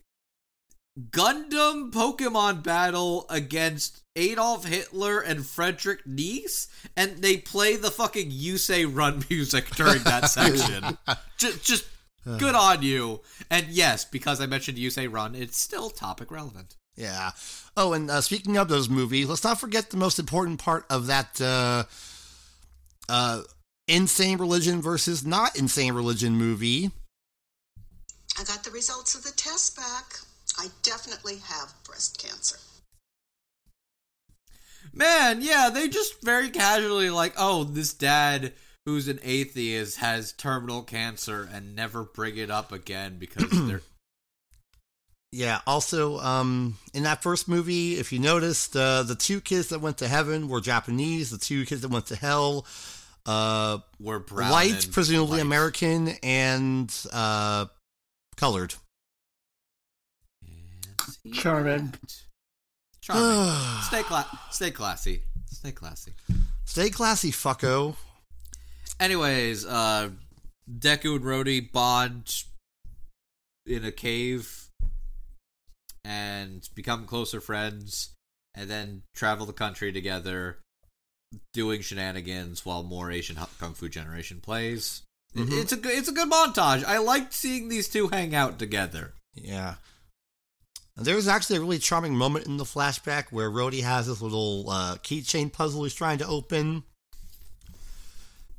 S2: Gundam Pokemon battle against Adolf Hitler and Frederick Nietzsche, and they play the fucking You Say Run music during that section. just, just good on you. And yes, because I mentioned You Say Run, it's still topic relevant.
S1: Yeah. Oh, and uh, speaking of those movies, let's not forget the most important part of that uh, uh, insane religion versus not insane religion movie.
S10: I got the results of the test back. I definitely have breast cancer.
S2: Man, yeah, they just very casually like, oh, this dad who's an atheist has terminal cancer and never bring it up again because they're
S1: Yeah. Also, um, in that first movie, if you noticed, uh, the two kids that went to heaven were Japanese. The two kids that went to hell, uh,
S2: were brown
S1: white, presumably
S2: white.
S1: American, and uh, colored.
S3: Charming.
S2: Charming. stay, cla- stay classy. Stay classy.
S1: Stay classy, fucko.
S2: Anyways, uh, Deku and Rody bond in a cave and become closer friends, and then travel the country together, doing shenanigans while more Asian Kung Fu Generation plays.
S1: Mhm.
S2: It's a good, it's a good montage. I liked seeing these two hang out together.
S1: Yeah. There was actually a really charming moment in the flashback where Rody has this little uh, keychain puzzle he's trying to open.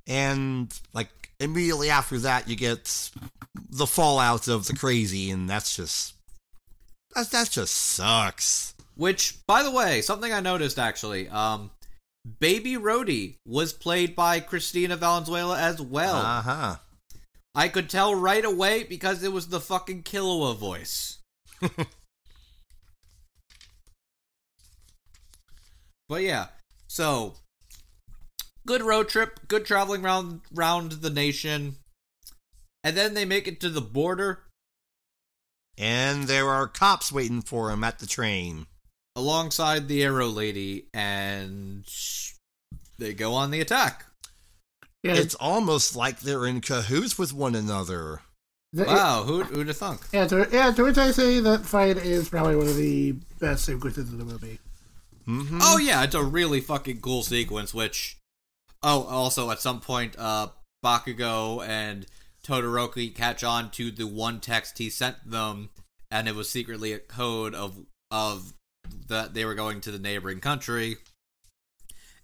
S1: And, like, immediately after that, you get the fallout of the crazy, and that's just. That, that just sucks.
S2: Which, by the way, something I noticed actually, um, Baby Rody was played by Christina Valenzuela as well.
S1: Uh huh.
S2: I could tell right away because it was the fucking Killua voice. but yeah, so good road trip, good traveling round round the nation, and then they make it to the border
S1: And there are cops waiting for him at the train.
S2: alongside the Arrow Lady, and they go on the attack.
S3: Yeah,
S1: It's almost like they're in cahoots with one another.
S3: the-
S2: Wow, who who'd have thunk?
S3: Yeah, to, yeah, to which I say that fight is probably one of the best sequences in the movie.
S1: Mm-hmm.
S2: Oh yeah, it's a really fucking cool sequence. Which, oh, also at some point, uh, Bakugo and Todoroki catch on to the one text he sent them, and it was secretly a code of of that they were going to the neighboring country,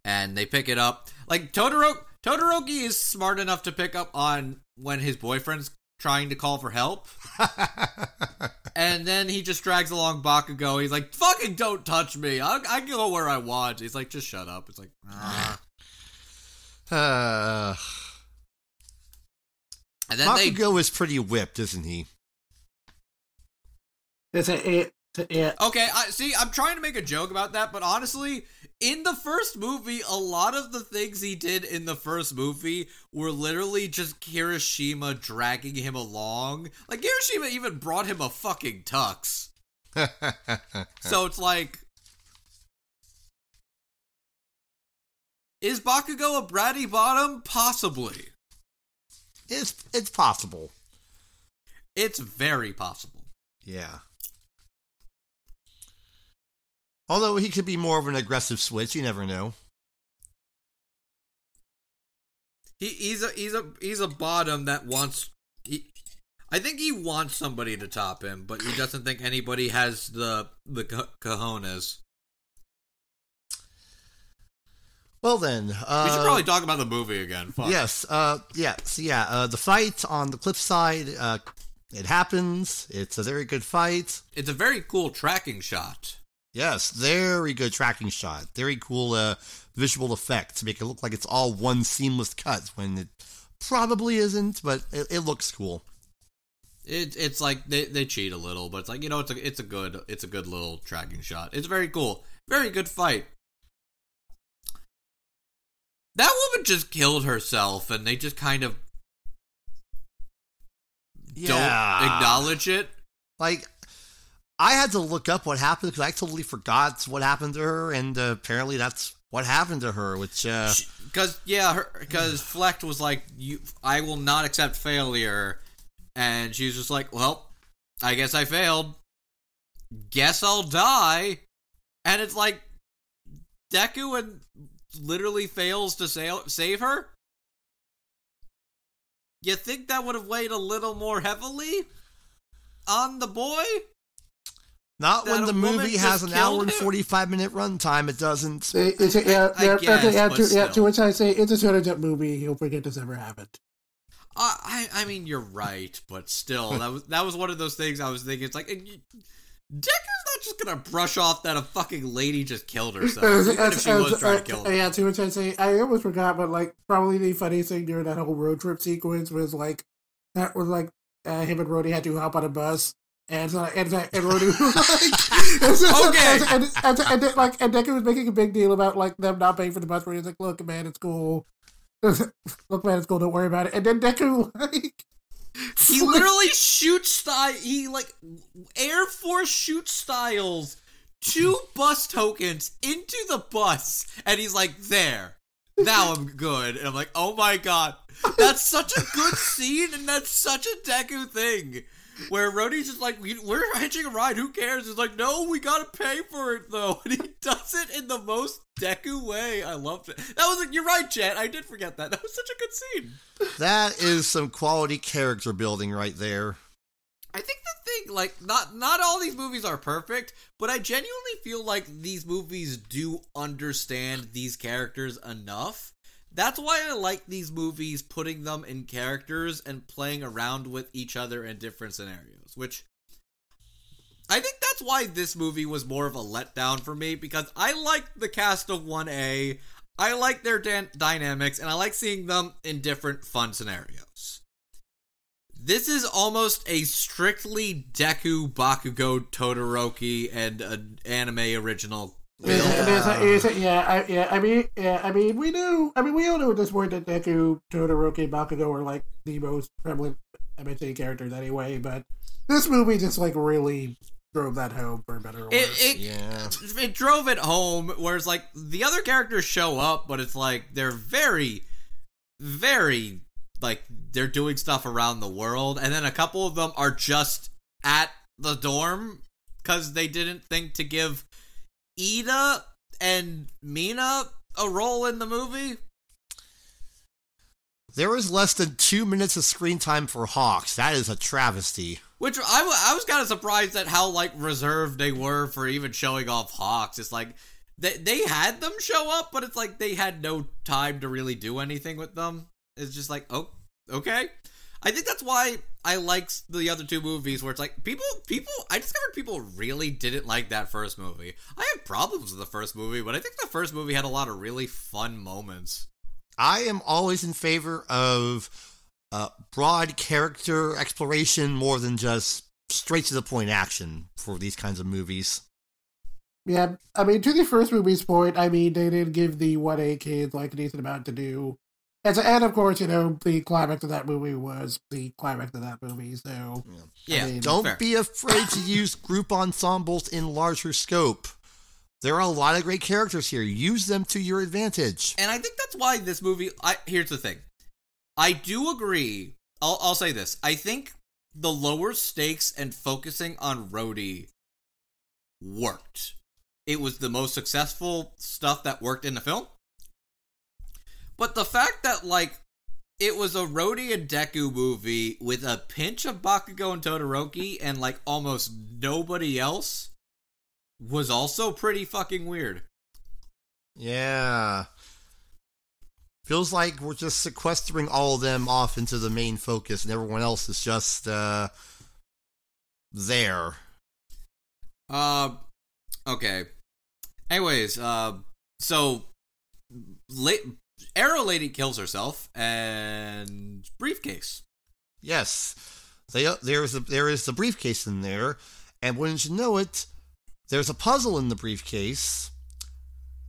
S2: and they pick it up. Like Todoroki, Todoroki is smart enough to pick up on when his boyfriend's trying to call for help. And then he just drags along Bakugo. He's like, "Fucking don't touch me. I, I can go where I want." He's like, "Just shut up." It's like, ah.
S1: Uh,
S2: and then they
S1: is pretty whipped, isn't he?
S3: It's a it. It's a, it.
S2: okay. I see. I'm trying to make a joke about that, but honestly, in the first movie, a lot of the things he did in the first movie were literally just Kirishima dragging him along. Like Kirishima even brought him a fucking tux. So it's like. Is Bakugo a bratty bottom? Possibly.
S1: it's it's possible.
S2: It's very possible.
S1: Yeah. Although he could be more of an aggressive switch, you never know.
S2: He, he's a he's a he's a bottom that wants he I think he wants somebody to top him, but he doesn't think anybody has the the co- cojones.
S1: Well then, uh,
S2: we should probably talk about the movie again. Fuck.
S1: Yes, uh, yeah, so yeah, uh, the fight on the cliffside, uh, it happens. It's a very good fight.
S2: It's a very cool tracking shot.
S1: Yes, very good tracking shot. Very cool uh, visual effect to make it look like it's all one seamless cut when it probably isn't, but it, it looks cool.
S2: It, it's like they, they cheat a little, but it's like you know it's a it's a good it's a good little tracking shot. It's very cool, very good fight. That woman just killed herself, and they just kind of
S1: Yeah.
S2: don't acknowledge it.
S1: Like, I had to look up what happened because I totally forgot what happened to her, and uh, apparently that's what happened to her. Which, uh,
S2: Because yeah, because Flect was like, "You, I will not accept failure," and she was just like, "Well, I guess I failed. Guess I'll die." And it's like, Deku and literally fails to sa- save her. You think that would have weighed a little more heavily on the boy?
S1: not
S2: that
S1: when the movie has an hour and 45 minute runtime. It doesn't.
S3: It- It's yeah,
S2: I
S3: yeah,
S2: guess,
S3: yeah, to, yeah, to which I say it's a Shonen Jump movie. He'll forget this ever happened.
S2: I, I I mean, you're right, but still, that was that was one of those things I was thinking. It's like, you- Deku's not just gonna brush off that a fucking lady just killed herself, even if she was
S3: as-
S2: trying to
S3: uh,
S2: kill him.
S3: Yeah, to which I say I almost forgot, but like probably the funniest thing during that whole road trip sequence was like that was like uh, him and Rody had to hop on a bus. And so, and, and Rody was like, and so-
S2: Okay.
S3: and, and, and, and, like, and Deku was making a big deal about like them not paying for the bus. Where he's like, "Look, man, it's cool. Look, man, it's cool. Don't worry about it." And then Deku like
S2: He literally shoots style. He like Air Force shoot styles two bus tokens into the bus, and he's like, "There, now I'm good." And I'm like, "Oh my god, that's such a good scene, and that's such a Deku thing." Where Rody's just like, "We- we're hitching a ride, who cares? It's like, no, we gotta pay for it though. And he does it in the most Deku way. I loved it. That was like, you're right, Jet. I did forget that. That was such a good scene.
S1: That is some quality character building right there.
S2: I think the thing, like, not not all these movies are perfect, but I genuinely feel like these movies do understand these characters enough. That's why I like these movies putting them in characters and playing around with each other in different scenarios, which I think that's why this movie was more of a letdown for me because I like the cast of 1A. I like their dan- dynamics and I like seeing them in different fun scenarios. This is almost a strictly Deku, Bakugo, Todoroki, and an anime original.
S3: Yeah, it is, it is, yeah, I, yeah. I mean, yeah. I mean, we knew. I mean, we all knew at this point that Deku, Todoroki, and Bakugo are like the most prevalent MHA characters anyway. But this movie just like really drove that home for better or
S2: It, it,
S1: Yeah.
S2: it drove it home, whereas like the other characters show up, but it's like they're very, very like they're doing stuff around the world, and then a couple of them are just at the dorm because they didn't think to give Iida and Mina a role in the movie.
S1: There was less than two minutes of screen time for Hawks. That is a travesty.
S2: Which I, I was kind of surprised at how like reserved they were for even showing off Hawks. It's like they they had them show up, but it's like they had no time to really do anything with them. It's just like oh okay. I think that's why I like the other two movies where it's like people people I discovered people really didn't like that first movie. I have problems with the first movie, but I think the first movie had a lot of really fun moments.
S1: I am always in favor of uh, broad character exploration more than just straight to the point action for these kinds of movies.
S3: Yeah, I mean, to the first movie's point, I mean, they did give the 1A kids like a decent amount to do. And, so, and of course, you know, the climax of that movie was the climax of that movie, so.
S2: Yeah,
S3: I mean,
S1: Don't
S2: fair.
S1: be afraid to use group ensembles in larger scope. There are a lot of great characters here. Use them to your advantage.
S2: And I think that's why this movie. I here's the thing. I do agree. I'll I'll say this. I think the lower stakes and focusing on Rody worked. It was the most successful stuff that worked in the film. But the fact that like it was a Rody and Deku movie with a pinch of Bakugo and Todoroki and like almost nobody else was also pretty fucking weird.
S1: Yeah. Feels like we're just sequestering all of them off into the main focus and everyone else is just uh there.
S2: Uh, okay. Anyways, uh, so la- Arrow Lady kills herself and briefcase.
S1: Yes. They, there is a, there is the briefcase in there, and wouldn't you know it, there's a puzzle in the briefcase.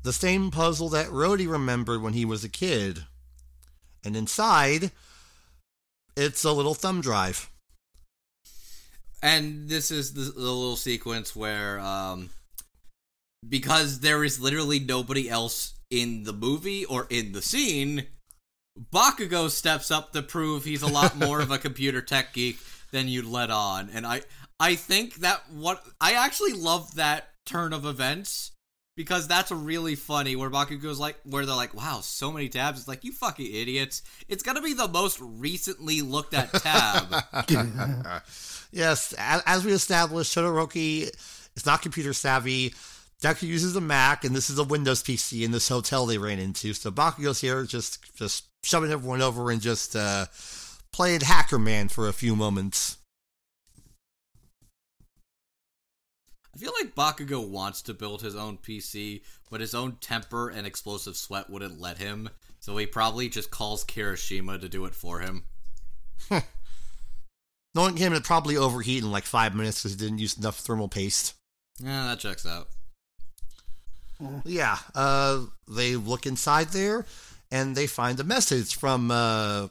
S1: the same puzzle that Rody remembered when he was a kid. And inside, it's a little thumb drive.
S2: And this is the, the little sequence where, um, because there is literally nobody else in the movie or in the scene, Bakugo steps up to prove he's a lot more of a computer tech geek than you'd let on. And I, I think that what I actually love that turn of events because that's really funny where Bakugo's like where they're like, wow, so many tabs. It's like you fucking idiots. It's gonna be the most recently looked at tab.
S1: yes, as, as we established, Todoroki is not computer savvy. Deku uses a Mac, and this is a Windows PC in this hotel they ran into. So Bakugo's here just just shoving everyone over and just uh, playing Hacker Man for a few moments.
S2: I feel like Bakugo wants to build his own PC, but his own temper and explosive sweat wouldn't let him. So he probably just calls Kirishima to do it for him.
S1: Knowing him, it probably overheat in like five minutes because he didn't use enough thermal paste.
S2: Yeah, that checks out.
S1: Yeah, uh, they look inside there and they find a message from uh,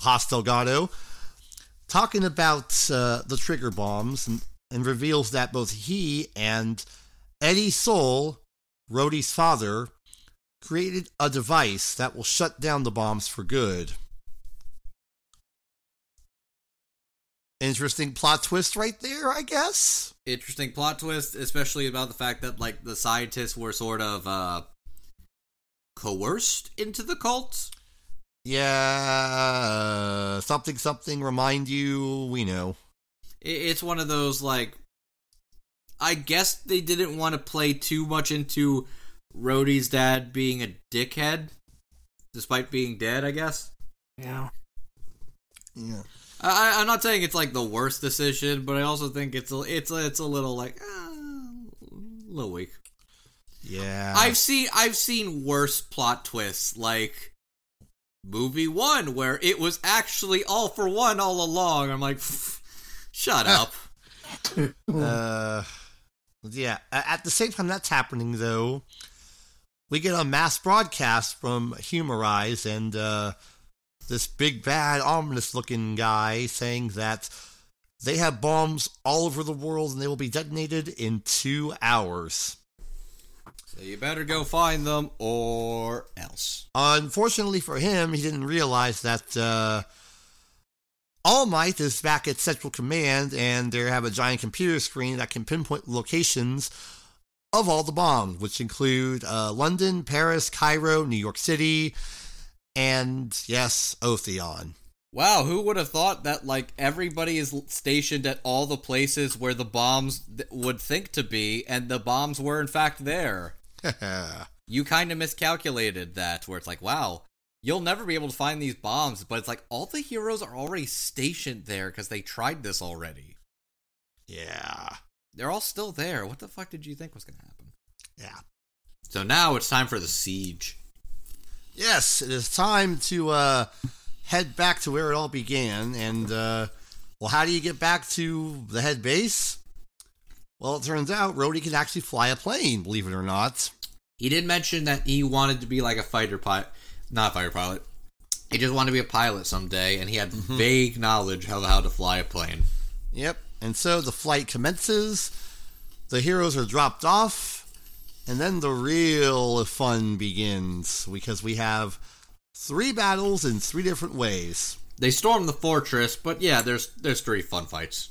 S1: Haas Delgado talking about uh, the trigger bombs and, and reveals that both he and Eddie Soul, Rody's father, created a device that will shut down the bombs for good. Interesting plot twist right there, I guess.
S2: Interesting plot twist, especially about the fact that like the scientists were sort of uh coerced into the cult.
S1: Yeah, something something remind you, we know.
S2: It's one of those like I guess they didn't want to play too much into Rody's dad being a dickhead despite being dead, I guess.
S3: Yeah.
S1: Yeah.
S2: I, I'm not saying it's like the worst decision, but I also think it's a, it's a, it's a little like uh, a little weak.
S1: Yeah,
S2: I've seen I've seen worse plot twists, like movie one, where it was actually all for one all along. I'm like, shut up.
S1: uh, yeah. At the same time that's happening, though, we get a mass broadcast from Humarise and uh, this big bad ominous looking guy saying that they have bombs all over the world and they will be detonated in two hours.
S2: So you better go find them or else.
S1: Unfortunately for him, he didn't realize that uh, All Might is back at Central Command and they have a giant computer screen that can pinpoint locations of all the bombs, which include uh, London, Paris, Cairo, New York City, and yes, Otheon.
S2: Wow, who would have thought that like everybody is stationed at all the places where the bombs th- would think to be and the bombs were in fact there. you kind of miscalculated that where it's like, wow, you'll never be able to find these bombs, but it's like all the heroes are already stationed there cuz they tried this already.
S1: Yeah.
S2: They're all still there. What the fuck did you think was going to happen?
S1: Yeah.
S2: So now it's time for the siege.
S1: Yes, it is time to uh, head back to where it all began. And, uh, well, how do you get back to the head base? Well, it turns out Rody can actually fly a plane, believe it or not.
S2: He did mention that he wanted to be like a fighter pilot, not a fighter pilot. He just wanted to be a pilot someday, and he had mm-hmm. vague knowledge of how to fly a plane.
S1: Yep. And so the flight commences. The heroes are dropped off. And then the real fun begins because we have three battles in three different ways.
S2: They storm the fortress, but yeah, there's there's three fun fights.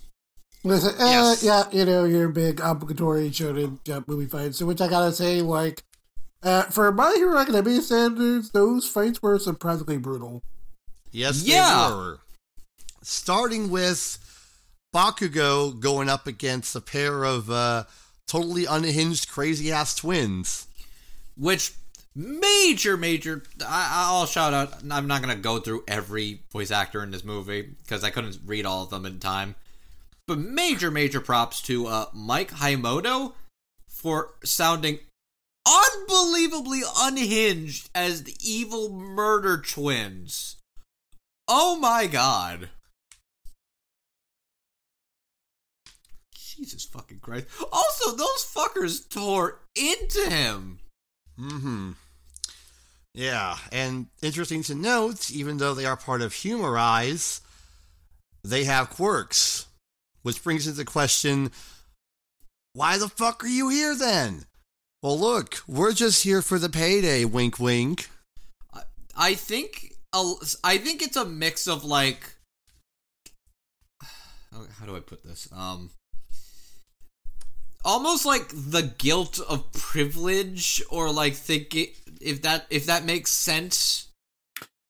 S3: Listen, uh, yes. yeah, you know, your big obligatory shonen uh, movie fights. So, which I gotta say, like, uh, for My Hero Academia standards, those fights were surprisingly brutal.
S1: Yes, yeah. they were. Starting with Bakugo going up against a pair of uh, totally unhinged, crazy ass twins.
S2: Which major, major. I, will shout out. I'm not gonna go through every voice actor in this movie because I couldn't read all of them in time. But major, major props to uh, Mike Haimoto for sounding unbelievably unhinged as the evil murder twins. Oh my god. Jesus fucking Christ. Also, those fuckers tore into him.
S1: Mm-hmm. Yeah, and interesting to note, even though they are part of Humarise, they have quirks. Which brings into question why the fuck are you here then? Well, look, we're just here for the payday, wink wink.
S2: I think I think it's a mix of like how do I put this? Um almost like the guilt of privilege or like thinking if that if that makes sense.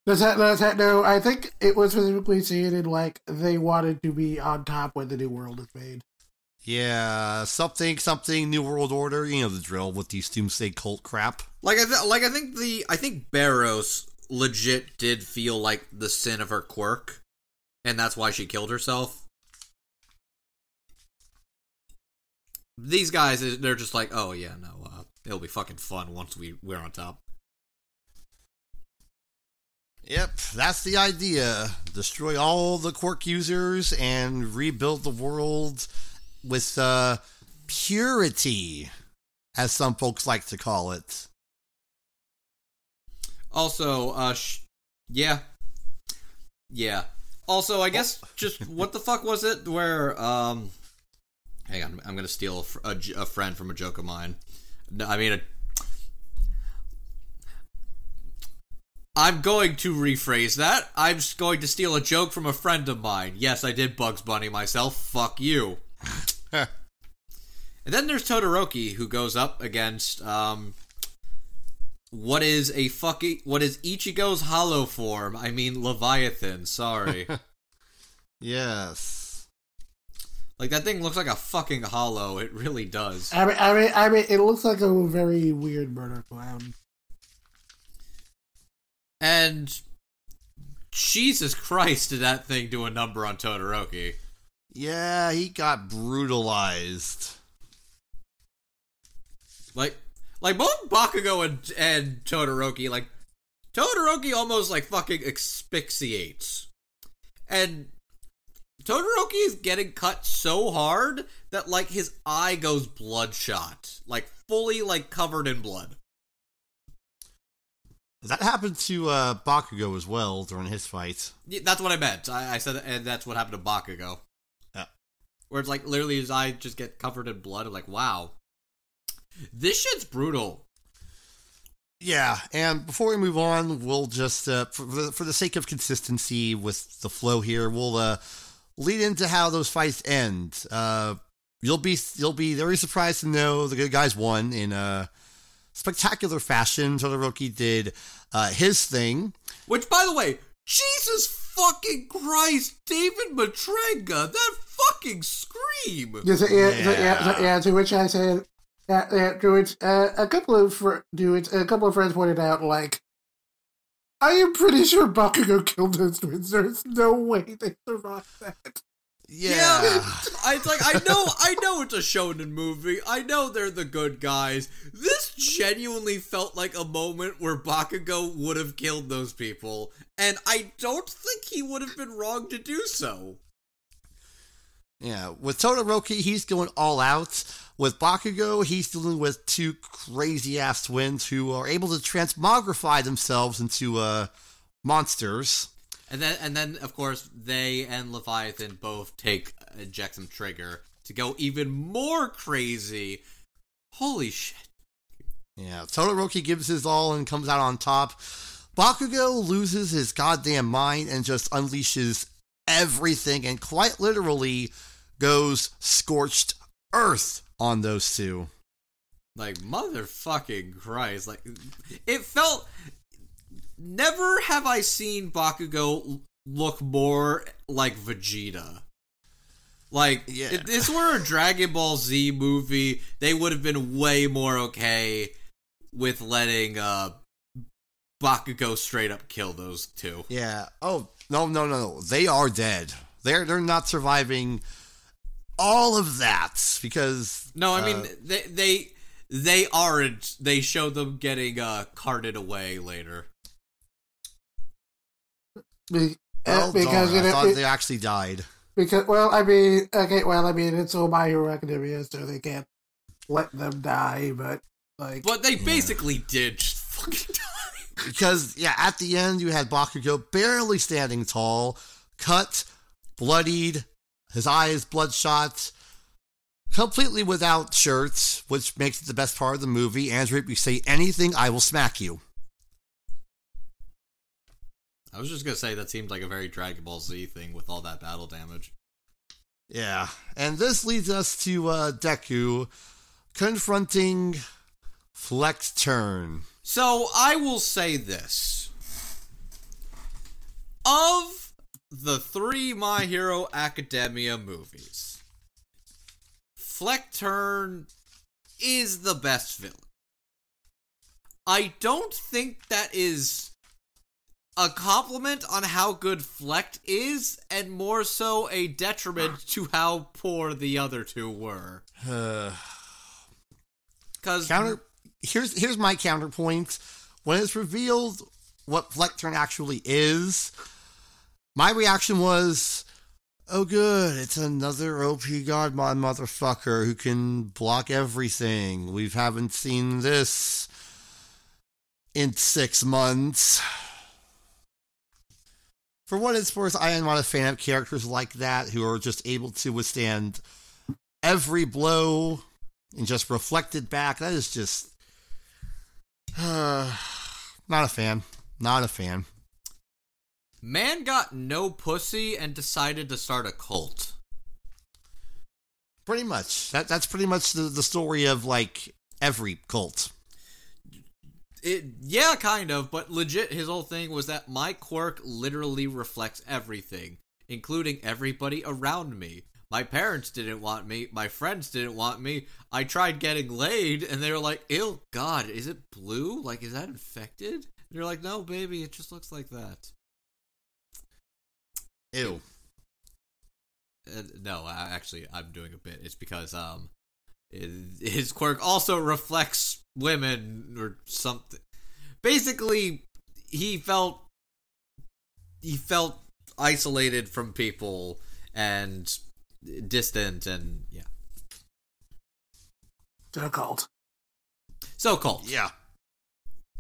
S3: Does that, does that, no, I think it was specifically stated like they wanted to be on top when the new world is made.
S1: Yeah, something, something, New World Order, you know the drill with these Doomsday cult crap.
S2: Like I th- like I think the I think Barrows legit did feel like the sin of her quirk, and that's why she killed herself. These guys, they're just like, oh yeah, no, uh, it'll be fucking fun once we we're on top.
S1: Yep, that's the idea. Destroy all the quirk users and rebuild the world with uh, purity, as some folks like to call it.
S2: Also, uh, sh- yeah, yeah. Also, I guess just what the fuck was it where um, hang on, I'm gonna steal a, a, friend from a joke of mine. No, I mean, a, I'm going to rephrase that. I'm just going to steal a joke from a friend of mine. Yes, I did Bugs Bunny myself. Fuck you. and then there's Todoroki who goes up against um what is a fucking what is Ichigo's hollow form? I mean Leviathan, sorry.
S1: yes.
S2: Like that thing looks like a fucking hollow. It really does.
S3: I mean, I mean, I mean, it looks like a very weird murder clown.
S2: And Jesus Christ, did that thing do a number on Todoroki?
S1: Yeah, he got brutalized.
S2: Like, like both Bakugo and and Todoroki, like Todoroki almost like fucking asphyxiates, and Todoroki is getting cut so hard that like his eye goes bloodshot, like fully like covered in blood.
S1: That happened to uh, Bakugo as well during his fight.
S2: Yeah, that's what I meant. I, I said, and that's what happened to Bakugo.
S1: Yeah.
S2: Where it's like literally his eye just get covered in blood. I'm like, wow, this shit's brutal.
S1: Yeah, and before we move on, we'll just uh, for, for the sake of consistency with the flow here, we'll uh, lead into how those fights end. Uh, you'll be you'll be very surprised to know the good guys won in uh, spectacular fashion. Todoroki did uh, his thing.
S2: Which, by the way, Jesus fucking Christ, David Matranga, that fucking scream.
S3: Yeah, yeah, So, yeah, so, yeah, to which I said, uh, yeah, to which uh, a couple of fr- to which a couple of friends pointed out, like, I am pretty sure Bakugo killed his twins. There's no way they survived that.
S1: Yeah,
S2: I, it's like I know, I know it's a shonen movie. I know they're the good guys. This genuinely felt like a moment where Bakugo would have killed those people, and I don't think he would have been wrong to do so.
S1: Yeah, with Todoroki, he's going all out. With Bakugo, he's dealing with two crazy ass twins who are able to transmogrify themselves into uh, monsters.
S2: And then, and then, of course, they and Leviathan both take inject some trigger to go even more crazy. Holy shit!
S1: Yeah, Todoroki gives his all and comes out on top. Bakugo loses his goddamn mind and just unleashes everything and quite literally goes scorched earth on those two.
S2: Like motherfucking Christ! Like it felt. Never have I seen Bakugo look more like Vegeta. Like,
S1: Yeah.
S2: if this were a Dragon Ball Z movie, they would have been way more okay with letting uh Bakugo straight up kill those two.
S1: Yeah. Oh no no no no! They are dead. They're they're not surviving all of that because
S2: No, I mean
S1: uh,
S2: they they they aren't. They show them getting uh carted away later.
S3: Be-
S1: well,
S3: uh, because
S1: darn,
S3: you
S1: I thought
S3: it-
S1: they actually died.
S3: because well, I mean, okay, well, I mean, it's all My Hero Academia, so they can't let them die. But Like,
S2: But they basically did just fucking die.
S1: because yeah, at the end you had Bakugo barely standing tall, cut, bloodied, his eyes bloodshot, completely without shirts, which makes it the best part of the movie. Andrew, if you say anything, I will smack you.
S2: I was just gonna say that seemed like a very Dragon Ball Z thing with all that battle damage.
S1: Yeah, and this leads us to uh, Deku confronting Flect Turn.
S2: So I will say this. Of the three My Hero Academia movies, Flect Turn is the best villain. I don't think that is a compliment on how good Flect is, and more so a detriment to how poor the other two were. Because
S1: counter here's here's my counterpoint. When it's revealed what Flect Turn actually is, my reaction was, "Oh, good! It's another OP Godmod motherfucker who can block everything. We haven't seen this in six months." For what it's worth, I am not a fan of characters like that who are just able to withstand every blow and just reflect it back. That is just uh, not a fan. Not a fan.
S2: Man got no pussy and decided to start a cult.
S1: Pretty much. That that's pretty much the, the story of like every cult.
S2: It yeah, kind of, but legit his whole thing was that my quirk literally reflects everything, including everybody around me. My parents didn't want me, my friends didn't want me. I tried getting laid and they were like, "Ew, god, is it blue? Like is that infected?" And you're like, "No, baby, it just looks like that."
S1: Ew.
S2: Uh, no, I, actually, I'm doing a bit. It's because um, his quirk also reflects women or something. Basically, he felt he felt isolated from people and distant, and yeah,
S3: difficult.
S2: so cult.
S1: Yeah.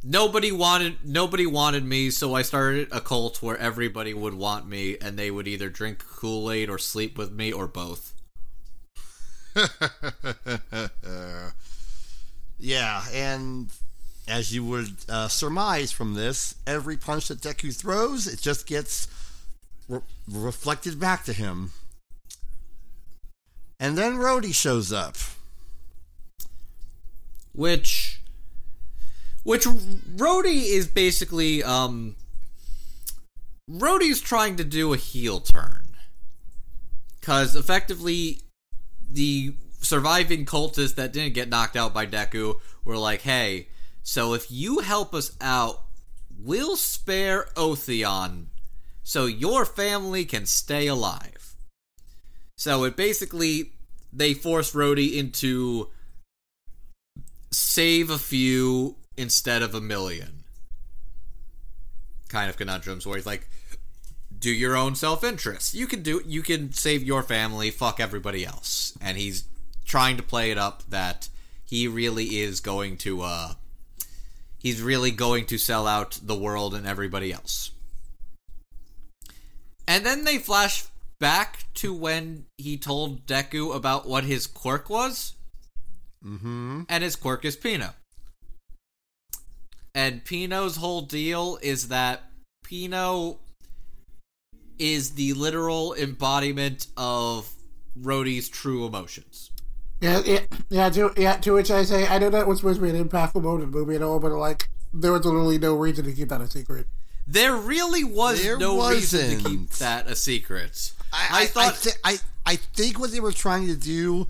S2: Nobody wanted nobody wanted me, so I started a cult where everybody would want me, and they would either drink Kool Aid or sleep with me or both.
S1: yeah, and as you would uh, surmise from this, every punch that Deku throws, it just gets re- reflected back to him. And then Rody shows up.
S2: which which Rody is basically um Rody's trying to do a heel turn cuz effectively the surviving cultists that didn't get knocked out by Deku were like, "Hey, so if you help us out, we'll spare Otheon so your family can stay alive." So it basically they force Rody into save a few instead of a million. Kind of conundrums where he's like do your own self-interest. You can do you can save your family fuck everybody else. And he's trying to play it up that he really is going to uh he's really going to sell out the world and everybody else. And then they flash back to when he told Deku about what his quirk was.
S1: Mm-hmm.
S2: and his quirk is Pino. And Pino's whole deal is that Pino is the literal embodiment of Rody's true emotions.
S3: Yeah, yeah, yeah. To yeah, to which I say, I know that was supposed to be an impactful moment in the movie at all, but like, there was literally no reason to keep that a secret.
S2: There really was
S1: There
S2: no reason to keep that a secret.
S1: I, I, I,
S2: thought
S1: thi- I, I think what they were trying to do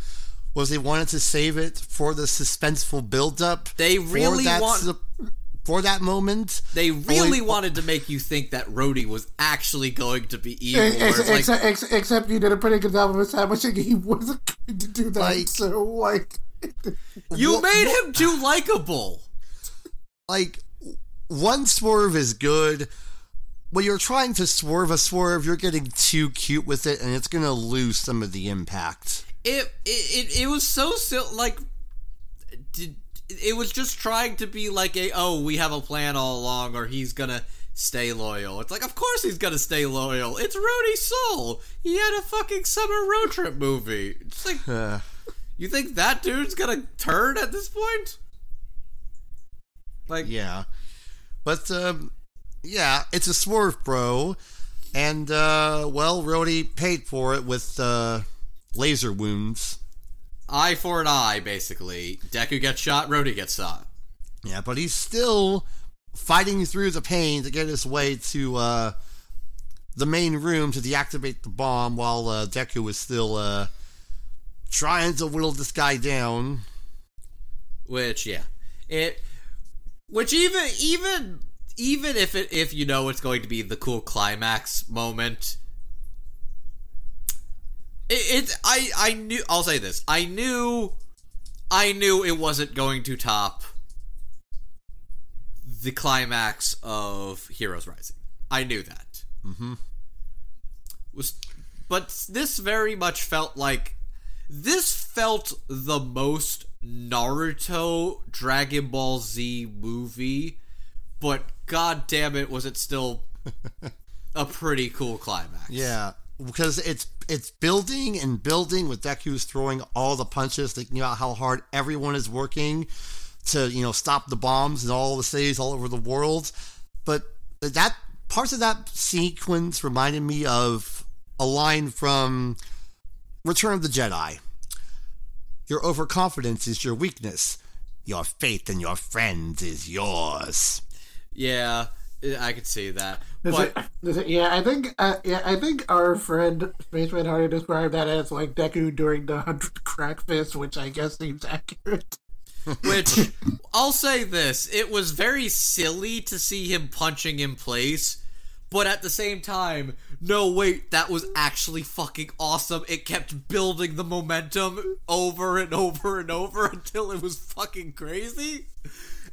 S1: was they wanted to save it for the suspenseful buildup.
S2: They really want-
S1: su- for that moment.
S2: they really
S1: Only-
S2: wanted to make you think that Rody was actually going to be evil.
S3: Ex-
S2: where
S3: ex-
S2: it's like,
S3: except, ex- except you did a pretty good job of establishing he wasn't going to do that.
S1: Like-
S3: so, like,
S2: you
S1: What-
S2: made
S1: what-
S2: him too likable.
S1: like one swerve is good. When you're trying to swerve a swerve, you're getting too cute with it, and it's gonna lose some of the impact.
S2: it it, it, it was so sil- like did it was just trying to be like a oh we have a plan all along or he's gonna stay loyal. It's like of course he's gonna stay loyal. It's Rody Soul. He had a fucking summer road trip movie. It's like you think that dude's gonna turn at this point? Like
S1: yeah. But, um, yeah, it's a swerve, bro. And, uh, well, Rody paid for it with, uh, laser wounds.
S2: Eye for an eye, basically. Deku gets shot, Rody gets shot.
S1: Yeah, but he's still fighting through the pain to get his way to uh, the main room to deactivate the bomb while uh, Deku is still uh, trying to whittle this guy down.
S2: Which, yeah, it. Which even even even if it if you know it's going to be the cool climax moment, it, it I I knew I'll say this I knew I knew it wasn't going to top the climax of Heroes Rising. I knew that.
S1: Mm-hmm.
S2: Was but this very much felt like this felt the most Naruto Dragon Ball Z movie, but god damn it was it still a pretty cool climax.
S1: Yeah, because it's it's building and building with Deku's throwing all the punches, thinking about how hard everyone is working to you know stop the bombs in all the cities all over the world. But that parts of that sequence reminded me of a line from Return of the Jedi. Your overconfidence is your weakness. Your faith in your friends is yours.
S2: Yeah, I could see that. But
S3: it, yeah, I think uh, yeah, I think our friend Spaceman Hardy described that as like Deku during the hundred crack fist, which I guess seems accurate.
S2: Which I'll say this, it was very silly to see him punching in place, but at the same time, no wait, that was actually fucking awesome. It kept building the momentum over and over and over until it was fucking crazy.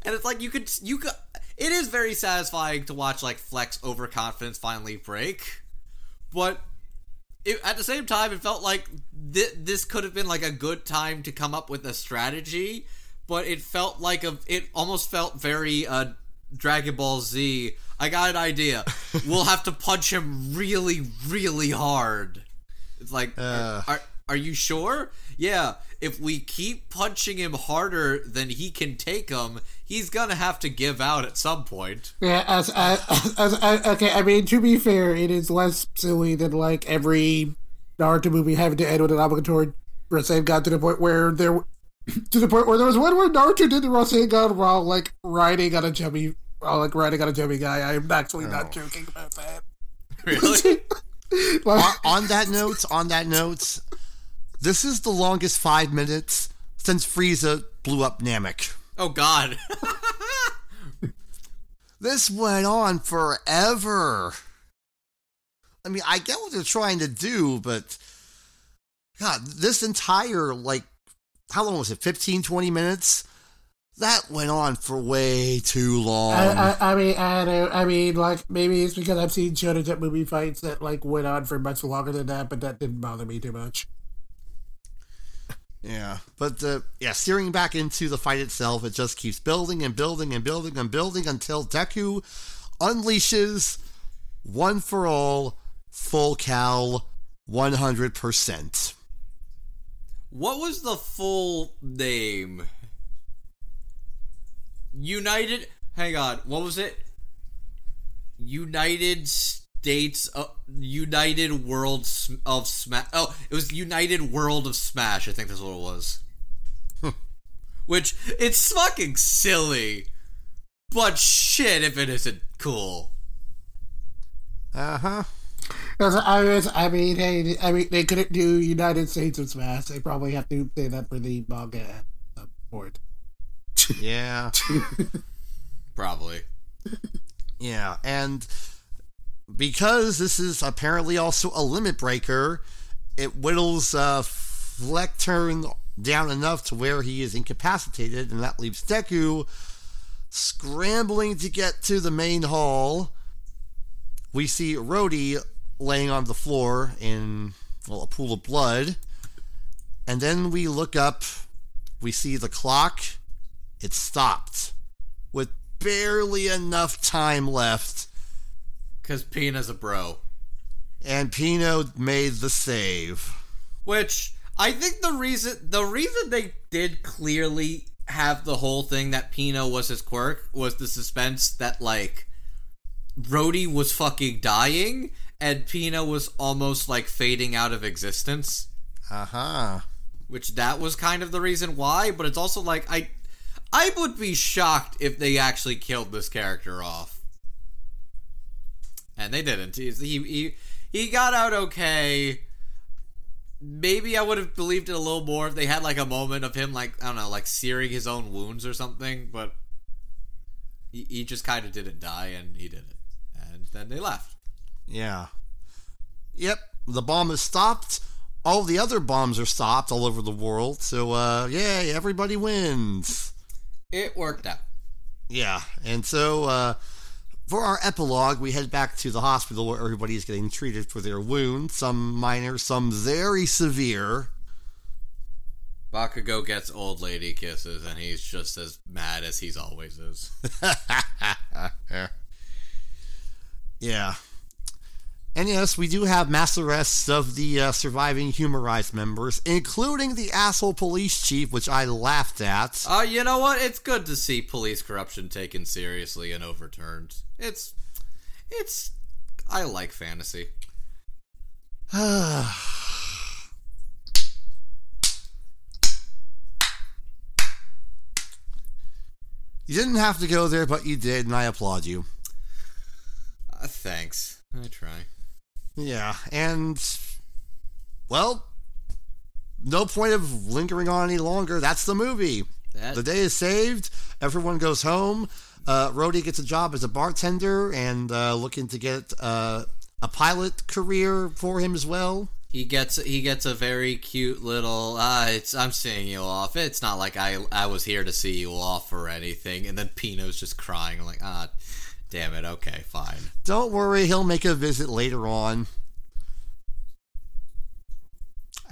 S2: And it's like you could you could it is very satisfying to watch like Flect's overconfidence finally break. But it, at the same time, it felt like th- this could have been like a good time to come up with a strategy, but it felt like a. It almost felt very uh, Dragon Ball Z. I got an idea. we'll have to punch him really, really hard. It's like,
S1: Uh.
S2: are, are you sure? Yeah. If we keep punching him harder than he can take him, he's gonna have to give out at some point.
S3: Yeah, as, as, as, as okay, I mean to be fair, it is less silly than like every Naruto movie having to end with an obligatory Rasengan to the point where there, to the point where there was one where Naruto did the Rasengan while like riding on a chubby, while like riding on a chubby guy. I am actually not oh. joking about that.
S2: Really?
S3: Like-
S1: on, on that note, on that note, this is the longest five minutes since Frieza blew up Namek.
S2: oh God.
S1: This went on forever. I mean, I get what they're trying to do, but God, this entire, like, how long was it? 15, 20 minutes? That went on for way too long.
S3: I, I, I mean, I don't, I mean, like maybe it's because I've seen Shonen Jump movie fights that like went on for much longer than that, but that didn't bother me too much.
S1: Yeah, but uh, yeah, steering back into the fight itself, it just keeps building and building and building and building until Deku unleashes one for all, full cowl, one hundred percent.
S2: What was the full name? United. Hang on. What was it? United States. Uh, United World Sm- of Smash. Oh, it was United World of Smash. I think that's what it was. Which it's fucking silly, but shit if it isn't cool.
S1: Uh huh.
S3: Because I was, I mean, hey, I mean, they couldn't do United States of Smash. They probably have to say that for the manga at some.
S1: Yeah.
S2: Probably.
S1: Yeah, and because this is apparently also a limit breaker, it whittles uh, Flect Turn down enough to where he is incapacitated, and that leaves Deku scrambling to get to the main hall. We see Rody laying on the floor in well, a pool of blood, and then we look up. We see the clock it stopped with barely enough time left.
S2: Because Pina's a bro.
S1: And Pino made the save.
S2: Which I think the reason the reason they did clearly have the whole thing that Pino was his quirk was the suspense that like Rody was fucking dying and Pino was almost like fading out of existence.
S1: Uh-huh.
S2: Which that was kind of the reason why, but it's also like I I would be shocked if they actually killed this character off. And they didn't. He he he got out okay. Maybe I would have believed it a little more if they had like a moment of him like I don't know, like searing his own wounds or something, but he, he just kind of didn't die and he didn't. And then they left.
S1: Yeah. Yep, the bomb is stopped. All the other bombs are stopped all over the world. So, uh, yay, everybody wins.
S2: It worked out.
S1: Yeah, and so uh, for our epilogue, we head back to the hospital where everybody is getting treated for their wounds, some minor, some very severe.
S2: Bakugo gets old lady kisses, and he's just as mad as he's always is.
S1: yeah. And yes, we do have mass arrests of the uh, surviving humorized members, including the asshole police chief, which I laughed at.
S2: Uh, you know what? It's good to see police corruption taken seriously and overturned. It's, it's, I like fantasy.
S1: you didn't have to go there, but you did, and I applaud you.
S2: Uh, thanks. I try.
S1: Yeah, and well, no point of lingering on any longer. That's the movie.
S2: That-
S1: the day is saved. Everyone goes home. Uh, Rody gets a job as a bartender and uh, looking to get uh, a pilot career for him as well.
S2: He gets he gets a very cute little. Uh, it's I'm seeing you off. It's not like I I was here to see you off or anything. And then Pino's just crying. Like, ah, damn it. Okay, fine.
S1: Don't worry, he'll make a visit later on.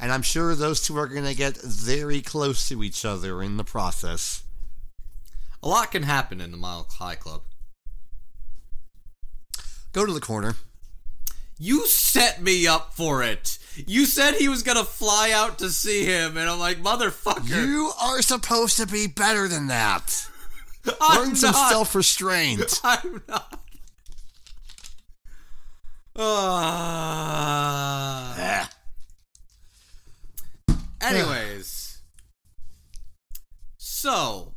S1: And I'm sure those two are going to get very close to each other in the process.
S2: A lot can happen in the Mile High Club.
S1: Go to the corner.
S2: You set me up for it. You said he was gonna fly out to see him, and I'm like, motherfucker.
S1: You are supposed to be better than that.
S2: I'm
S1: Learn some self restraint.
S2: I'm not. Ah. Anyways, so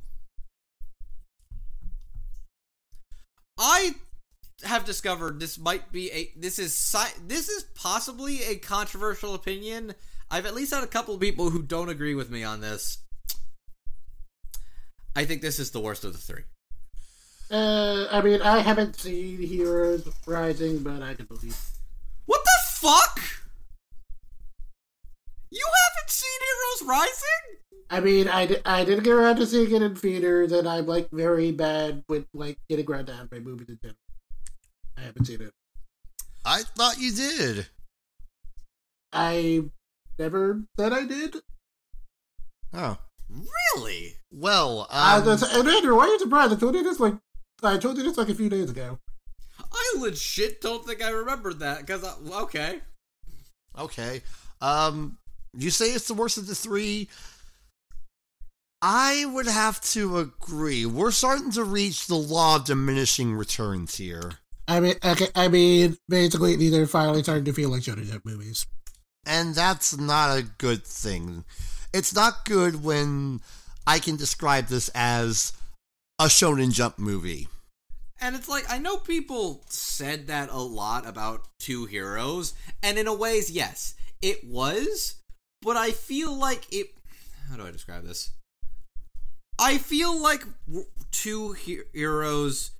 S2: I have discovered this might be a this is this is possibly a controversial opinion. I've at least had a couple of people who don't agree with me on this. I think this is the worst of the three.
S3: Uh, I mean, I haven't seen Heroes Rising, but I can believe.
S2: What the fuck? You haven't seen Heroes Rising?
S3: I mean, I, I didn't get around to seeing it in theaters, and I'm like very bad with like getting around to anime movies in general. I haven't seen it.
S1: I thought you did.
S3: I never said I did.
S1: Oh.
S2: Really?
S1: Well, um,
S3: I was, and Andrew, why are you surprised? I told you this like I told you this like a few days ago.
S2: I legit don't think I remembered that because okay.
S1: Okay. Um, you say it's the worst of the three. I would have to agree. We're starting to reach the law of diminishing returns here.
S3: I mean, okay, I mean, basically, these are finally starting to feel like Shonen Jump movies.
S1: And that's not a good thing. It's not good when I can describe this as a Shonen Jump movie.
S2: And it's like I know people said that a lot about two heroes, and in a ways, yes, it was. But I feel like it. How do I describe this? I feel like two heroes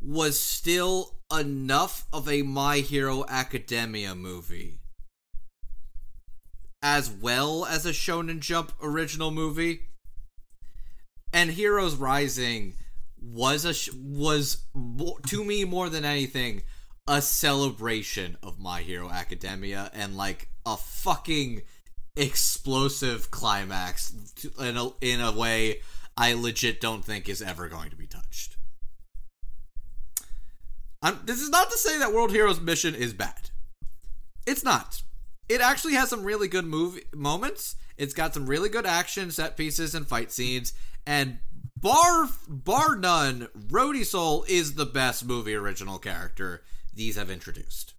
S2: was still enough of a My Hero Academia movie, as well as a Shonen Jump original movie. And Heroes Rising was a was to me more than anything a celebration of My Hero Academia and like a fucking explosive climax in a in a way I legit don't think is ever going to be touched. I'm, this is not to say that World Heroes Mission is bad. It's not. It actually has some really good movie moments. It's got some really good action set pieces and fight scenes. And bar bar none, Rody Soul is the best movie original character these have introduced.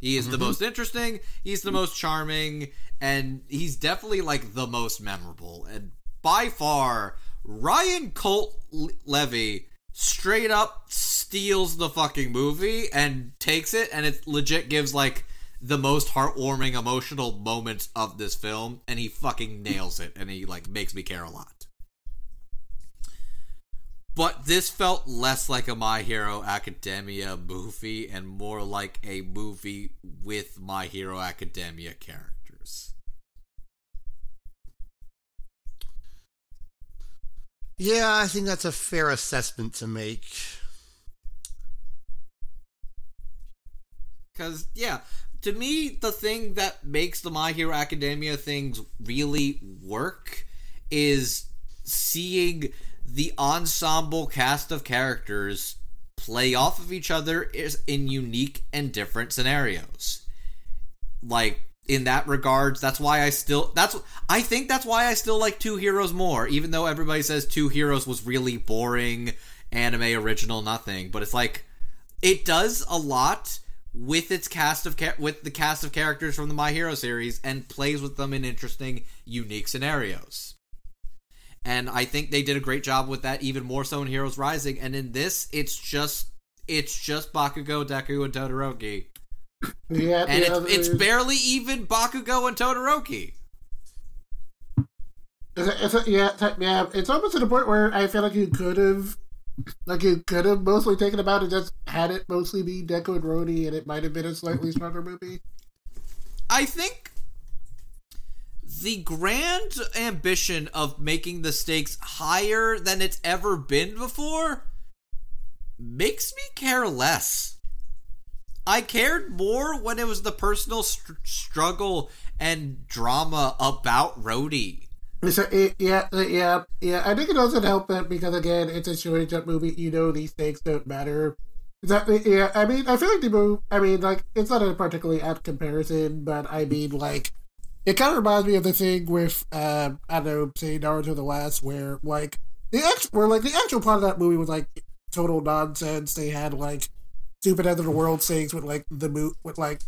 S2: He is the mm-hmm. most interesting, he's the most charming, and he's definitely like the most memorable. And by far, Ryan Colt Levy straight up steals the fucking movie and takes it, and it legit gives like the most heartwarming, emotional moments of this film, and he fucking nails it, and he like makes me care a lot. But this felt less like a My Hero Academia movie and more like a movie with My Hero Academia characters.
S1: Yeah, I think that's a fair assessment to make.
S2: Because, yeah, to me, the thing that makes the My Hero Academia things really work is seeing the ensemble cast of characters play off of each other is in unique and different scenarios. Like in that regards, that's why I still that's I think that's why I still like Two Heroes more, even though everybody says Two Heroes was really boring, anime original nothing, but it's like it does a lot with its cast of ca- with the cast of characters from the My Hero series and plays with them in interesting, unique scenarios. And I think they did a great job with that, even more so in Heroes Rising. And in this, it's just it's just Bakugo, Deku, and Todoroki.
S3: Yeah,
S2: And
S3: yeah,
S2: it's, it's barely even Bakugo and Todoroki.
S3: It's, it's, yeah, yeah. It's almost to the point where I feel like you could have, like you could have mostly taken about and just had it mostly be Deku and Rody, and it might have been a slightly stronger movie.
S2: I think the grand ambition of making the stakes higher than it's ever been before makes me care less. I cared more when it was the personal str- struggle and drama about Rody.
S3: So, it, yeah, yeah, yeah. I think it doesn't help that because again, it's a shonen jump movie. You know, these things don't matter. Exactly. Yeah. I mean, I feel like the movie. I mean, like it's not a particularly apt comparison, but I mean, like it kind of reminds me of the thing with uh, I don't know, say Naruto the Last, where like the ex, where like the actual plot of that movie was like total nonsense. They had like stupid end of the world things with like the moon, with like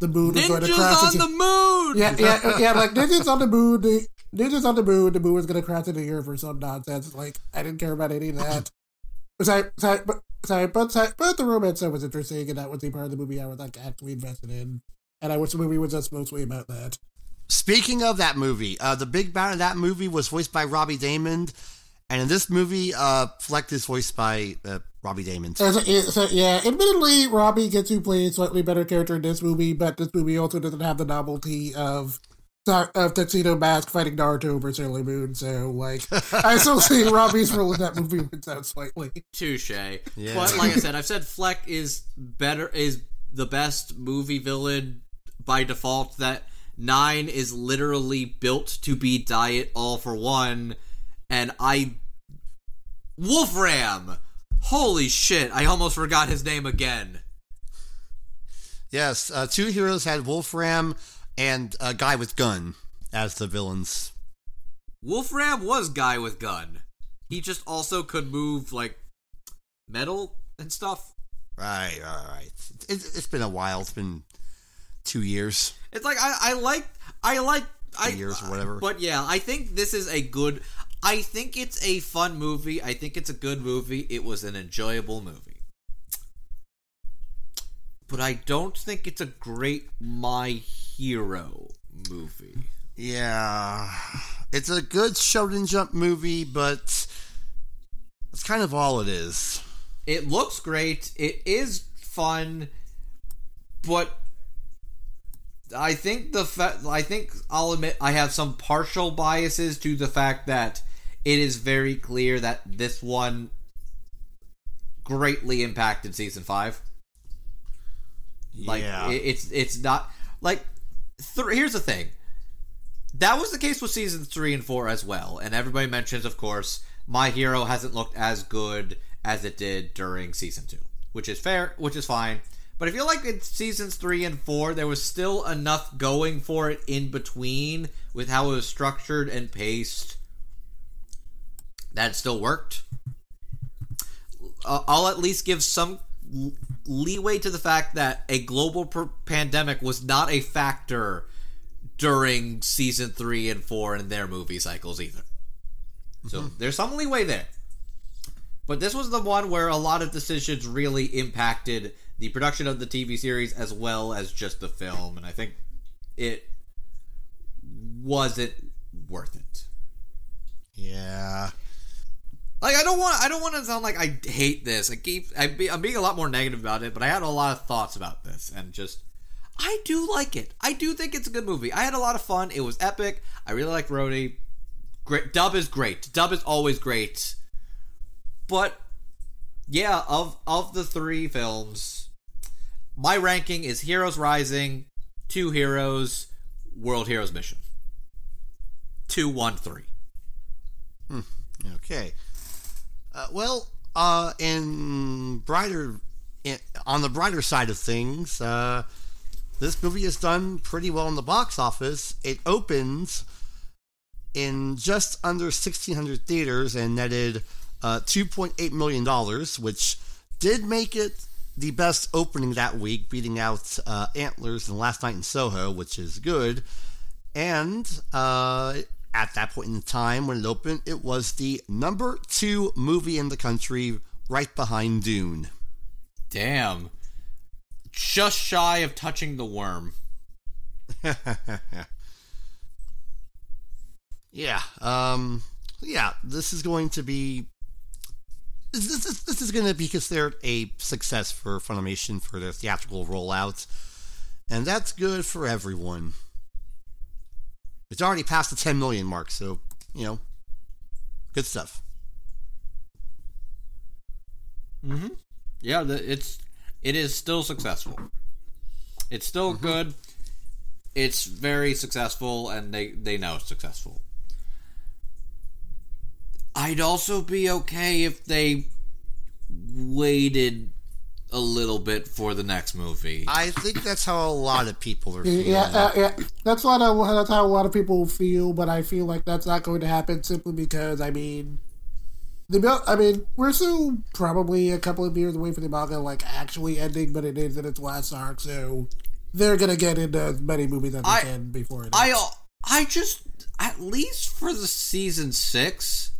S3: the moon was going to
S2: Ninjas
S3: crash
S2: on
S3: into-
S2: the moon!
S3: yeah, yeah, yeah. Like ninjas on the moon. The, ninjas on the moon. The moon was gonna crash into the earth or some nonsense. Like I didn't care about any of that. Sorry, sorry, but sorry, but sorry, but the romance stuff was interesting, and that was the part of the movie I was like actually invested in. And I wish the movie was just mostly about that.
S1: Speaking of that movie, uh, the big bad of that movie was voiced by Robbie Daymond, and in this movie, uh, Flect is voiced by uh, Robbie Daymond.
S3: So, so, so, yeah, admittedly, Robbie gets to play a slightly better character in this movie, but this movie also doesn't have the novelty of of Tuxedo Mask fighting Naruto over Sailor Moon. So, like, I still see Robbie's role in that movie wins out slightly.
S2: Touche.
S1: Yeah.
S2: But like I said, I've said Flect is better is the best movie villain by default. That nine is literally built to be diet all for one, and I Wolfram. Holy shit! I almost forgot his name again.
S1: Yes, uh, two heroes had Wolfram and a guy with gun as the villains.
S2: Wolfram was guy with gun. He just also could move like metal and stuff.
S1: Right, right, right. It's, it's been a while. It's been two years,
S2: It's like I, I like I like I
S1: years, or whatever.
S2: But yeah, I think this is a good. I think it's a fun movie. I think it's a good movie. It was an enjoyable movie. But I don't think it's a great My Hero movie.
S1: Yeah, it's a good Shonen Jump movie, but that's kind of all it is.
S2: It looks great. It is fun, but I think the fa- I think I'll admit I have some partial biases to the fact that it is very clear that this one greatly impacted season five. Like
S1: yeah,
S2: it, it's it's not like th- here's the thing. that was the case with season three and four as well. And everybody mentions, of course, My Hero hasn't looked as good as it did during season two, which is fair, which is fine. But I feel like in seasons three and four, there was still enough going for it in between with how it was structured and paced that still worked. Uh, I'll at least give some leeway to the fact that a global per- pandemic was not a factor during season three and four in their movie cycles either. So there's some leeway there. But this was the one where a lot of decisions really impacted the production of the TV series as well as just the film, and I think it wasn't worth it.
S1: Yeah.
S2: Like I don't want I don't want to sound like I hate this. I keep I be, I'm being a lot more negative about it, but I had a lot of thoughts about this and just I do like it. I do think it's a good movie. I had a lot of fun. It was epic. I really like Rody. Great Dub is great. Dub is always great. But yeah, of of the three films, my ranking is Heroes Rising, Two Heroes, World Heroes Mission. Two, one, three.
S1: Hmm. Okay. Uh, well, uh, in brighter, in, on the brighter side of things, uh, this movie has done pretty well in the box office. It opens in just under 1,600 theaters and netted uh, $2.8 million, which did make it the best opening that week, beating out uh, Antlers and Last Night in Soho, which is good. And uh, at that point in time when it opened, it was the number two movie in the country, right behind Dune.
S2: Damn. Just shy of touching the worm.
S1: yeah. Um. Yeah. This is going to be. This is, this is going to be considered a success for Funimation for their theatrical rollout, and that's good for everyone. It's already past the 10 million mark, so, you know, good stuff.
S2: Mm-hmm. Yeah, the, it's it is still successful. It's still mm-hmm. good. It's very successful, and they they know it's successful. I'd also be okay if they waited a little bit for the next movie.
S1: I think that's how a lot of people are
S3: feeling. Yeah, uh, yeah. That's what I, that's how a lot of people feel, but I feel like that's not going to happen simply because I mean, the I mean, we're still probably a couple of years away from the manga like actually ending, but it is in its last arc, so they're gonna get into as many movies as they I, can before it.
S2: I I just at least for the season six.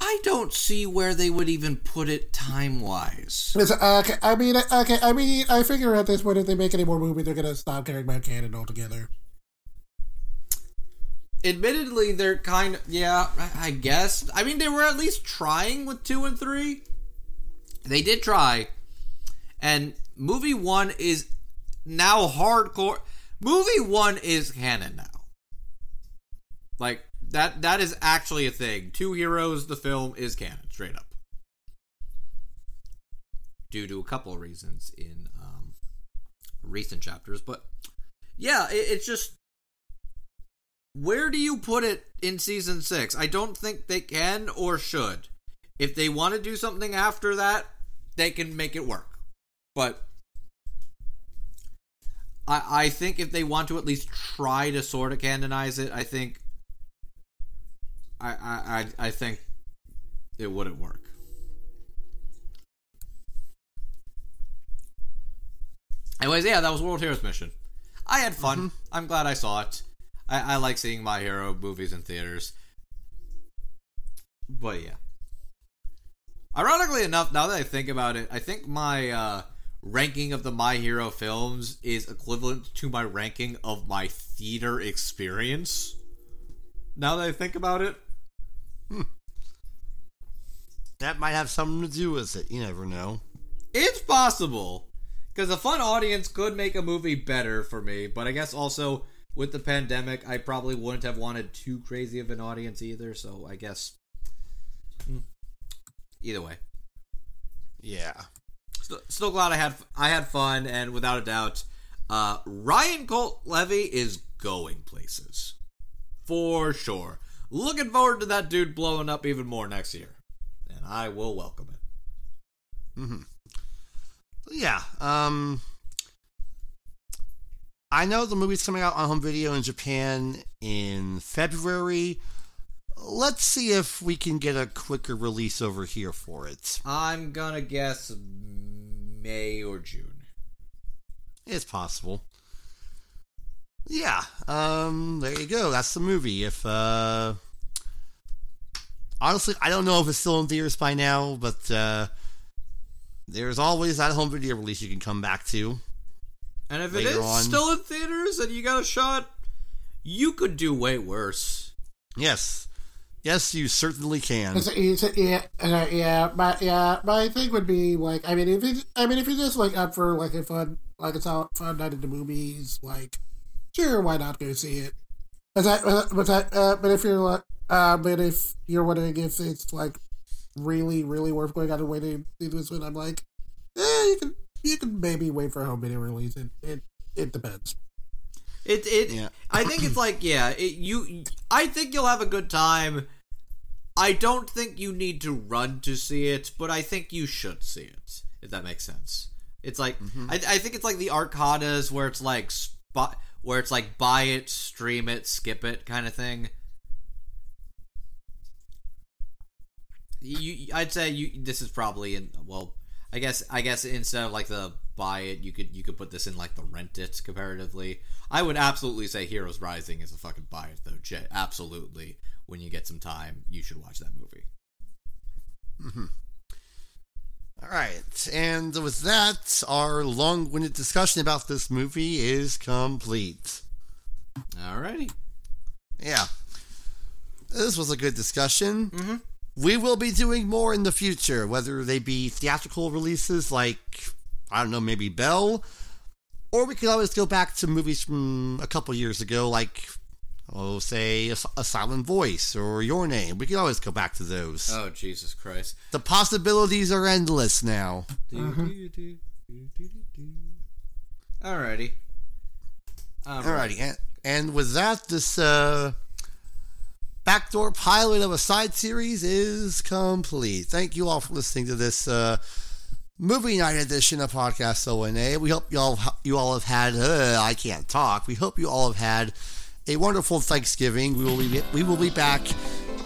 S2: I don't see where they would even put it time wise.
S3: Okay, I mean, okay, I mean, I figure at this point, if they make any more movies, they're gonna stop caring about canon altogether.
S2: Admittedly, they're kind of yeah, I guess. I mean, they were at least trying with two and three. They did try, and movie one is now hardcore. Movie one is canon now. Like that that is actually a thing. Two Heroes, the film, is canon, straight up. Due to a couple of reasons in um, recent chapters. But yeah, it, it's just where do you put it in season six? I don't think they can or should. If they want to do something after that, they can make it work. But I, I think if they want to at least try to sort of canonize it, I think I, I, I think it wouldn't work. Anyways, yeah, that was World Heroes Mission. I had fun. Mm-hmm. I'm glad I saw it. I, I like seeing my hero movies in theaters. But yeah. Ironically enough, now that I think about it, I think my uh, ranking of the My Hero films is equivalent to my ranking of my theater experience. Now that I think about it.
S1: Hmm. That might have something to do with it. You never know.
S2: It's possible. Because a fun audience could make a movie better for me, but I guess also with the pandemic, I probably wouldn't have wanted too crazy of an audience either, so I guess. Hmm. Either way.
S1: Yeah.
S2: Still, still glad I had I had fun, and without a doubt, uh, Ryan Colt Levy is going places. For sure. Looking forward to that dude blowing up even more next year. And I will welcome it.
S1: Mm-hmm. Yeah. Um. I know the movie's coming out on home video in Japan in February. Let's see if we can get a quicker release over here for it.
S2: I'm gonna guess May or June.
S1: It's possible. Yeah. Um. There you go. That's the movie. If uh. Honestly, I don't know if it's still in theaters by now, but uh, there's always that home video release you can come back to.
S2: And if it
S1: Later
S2: is
S1: on.
S2: still in theaters and you got a shot, you could do way worse.
S1: Yes. Yes, you certainly can.
S3: It's, it's, yeah, uh, yeah, but yeah, my thing would be like, I mean, if it, I mean, if you're just like up for like a fun, like it's a fun night at the movies, like, sure, why not go see it? But that, but that, uh, but if you're like, uh, but if you're wondering if it's like really, really worth going out of way to do this one, I'm like, eh, you can, you can maybe wait for a home video release. It, it, it depends.
S2: It it
S1: Yeah.
S2: I think it's like yeah, it, you I think you'll have a good time. I don't think you need to run to see it, but I think you should see it. If that makes sense. It's like I, I think it's like the arcadas where it's like spot where it's like buy it, stream it, skip it kind of thing. You, I'd say you. This is probably in. Well, I guess. I guess instead of like the buy it, you could you could put this in like the rent it comparatively. I would absolutely say Heroes Rising is a fucking buy it though. J- absolutely, when you get some time, you should watch that movie.
S1: Mm-hmm. All right. And with that, our long winded discussion about this movie is complete.
S2: Alrighty.
S1: Yeah. This was a good discussion.
S2: Mm-hmm.
S1: We will be doing more in the future, whether they be theatrical releases like, I don't know, maybe Belle, or we could always go back to movies from a couple years ago, like, oh, say, A, a Silent Voice or Your Name. We can always go back to those.
S2: Oh Jesus Christ!
S1: The possibilities are endless now.
S2: Alrighty.
S1: Alrighty, and, and with that, this uh, backdoor pilot of a side series is complete. Thank you all for listening to this uh, movie night edition of PodcastONA. We hope you all you all have had. Uh, I can't talk. We hope you all have had a wonderful Thanksgiving. We will be we will be back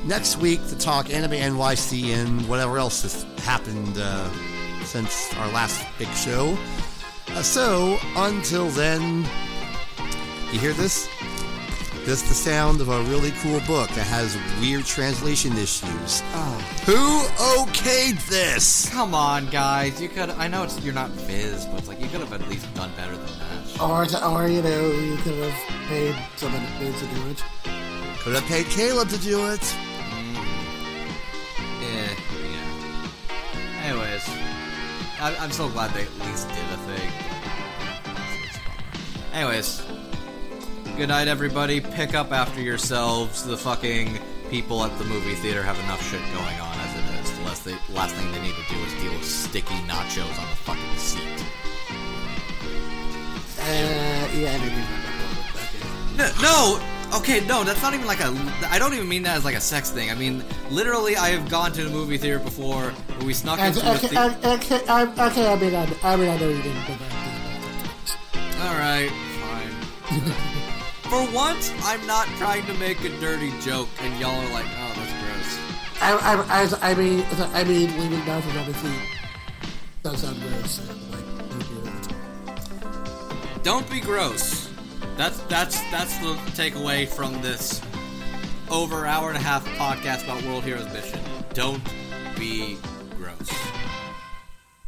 S1: next week to talk Anime NYC and whatever else has happened uh, since our last big show. Uh, so until then. You hear this? This is the sound of a really cool book that has weird translation issues. Who okayed this?
S2: Come on, guys! You could. I know it's you're not Viz, but it's like you could have at least done better than that.
S3: Or, to, or you know, you could have paid someone to do it.
S1: Could have paid Caleb to do it.
S2: Yeah, yeah. Anyways, I, I'm so glad they at least did a thing. Anyways, good night, everybody. Pick up after yourselves. The fucking people at the movie theater have enough shit going on as it is. The last, they, last thing they need to do is deal with sticky nachos on the fucking seat.
S3: Uh, yeah, I didn't
S2: No, no, okay, no, that's not even like a. I don't even mean that as like a sex thing. I mean, literally, I have gone to the movie theater before where we snuck
S3: Okay,
S2: into a
S3: okay,
S2: theater.
S3: okay, I, okay, I mean, I, I mean, I know you didn't, but
S2: All right, fine. For once, I'm not trying to make a dirty joke, and y'all are like, "Oh, that's gross."
S3: I, I, I, I mean, I mean, leaving on the feet does sound gross.
S2: Don't be gross. That's that's that's the takeaway from this over hour and a half podcast about World Heroes Mission. Don't be gross,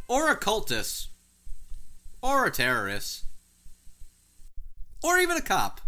S2: or a cultist, or a terrorist, or even a cop.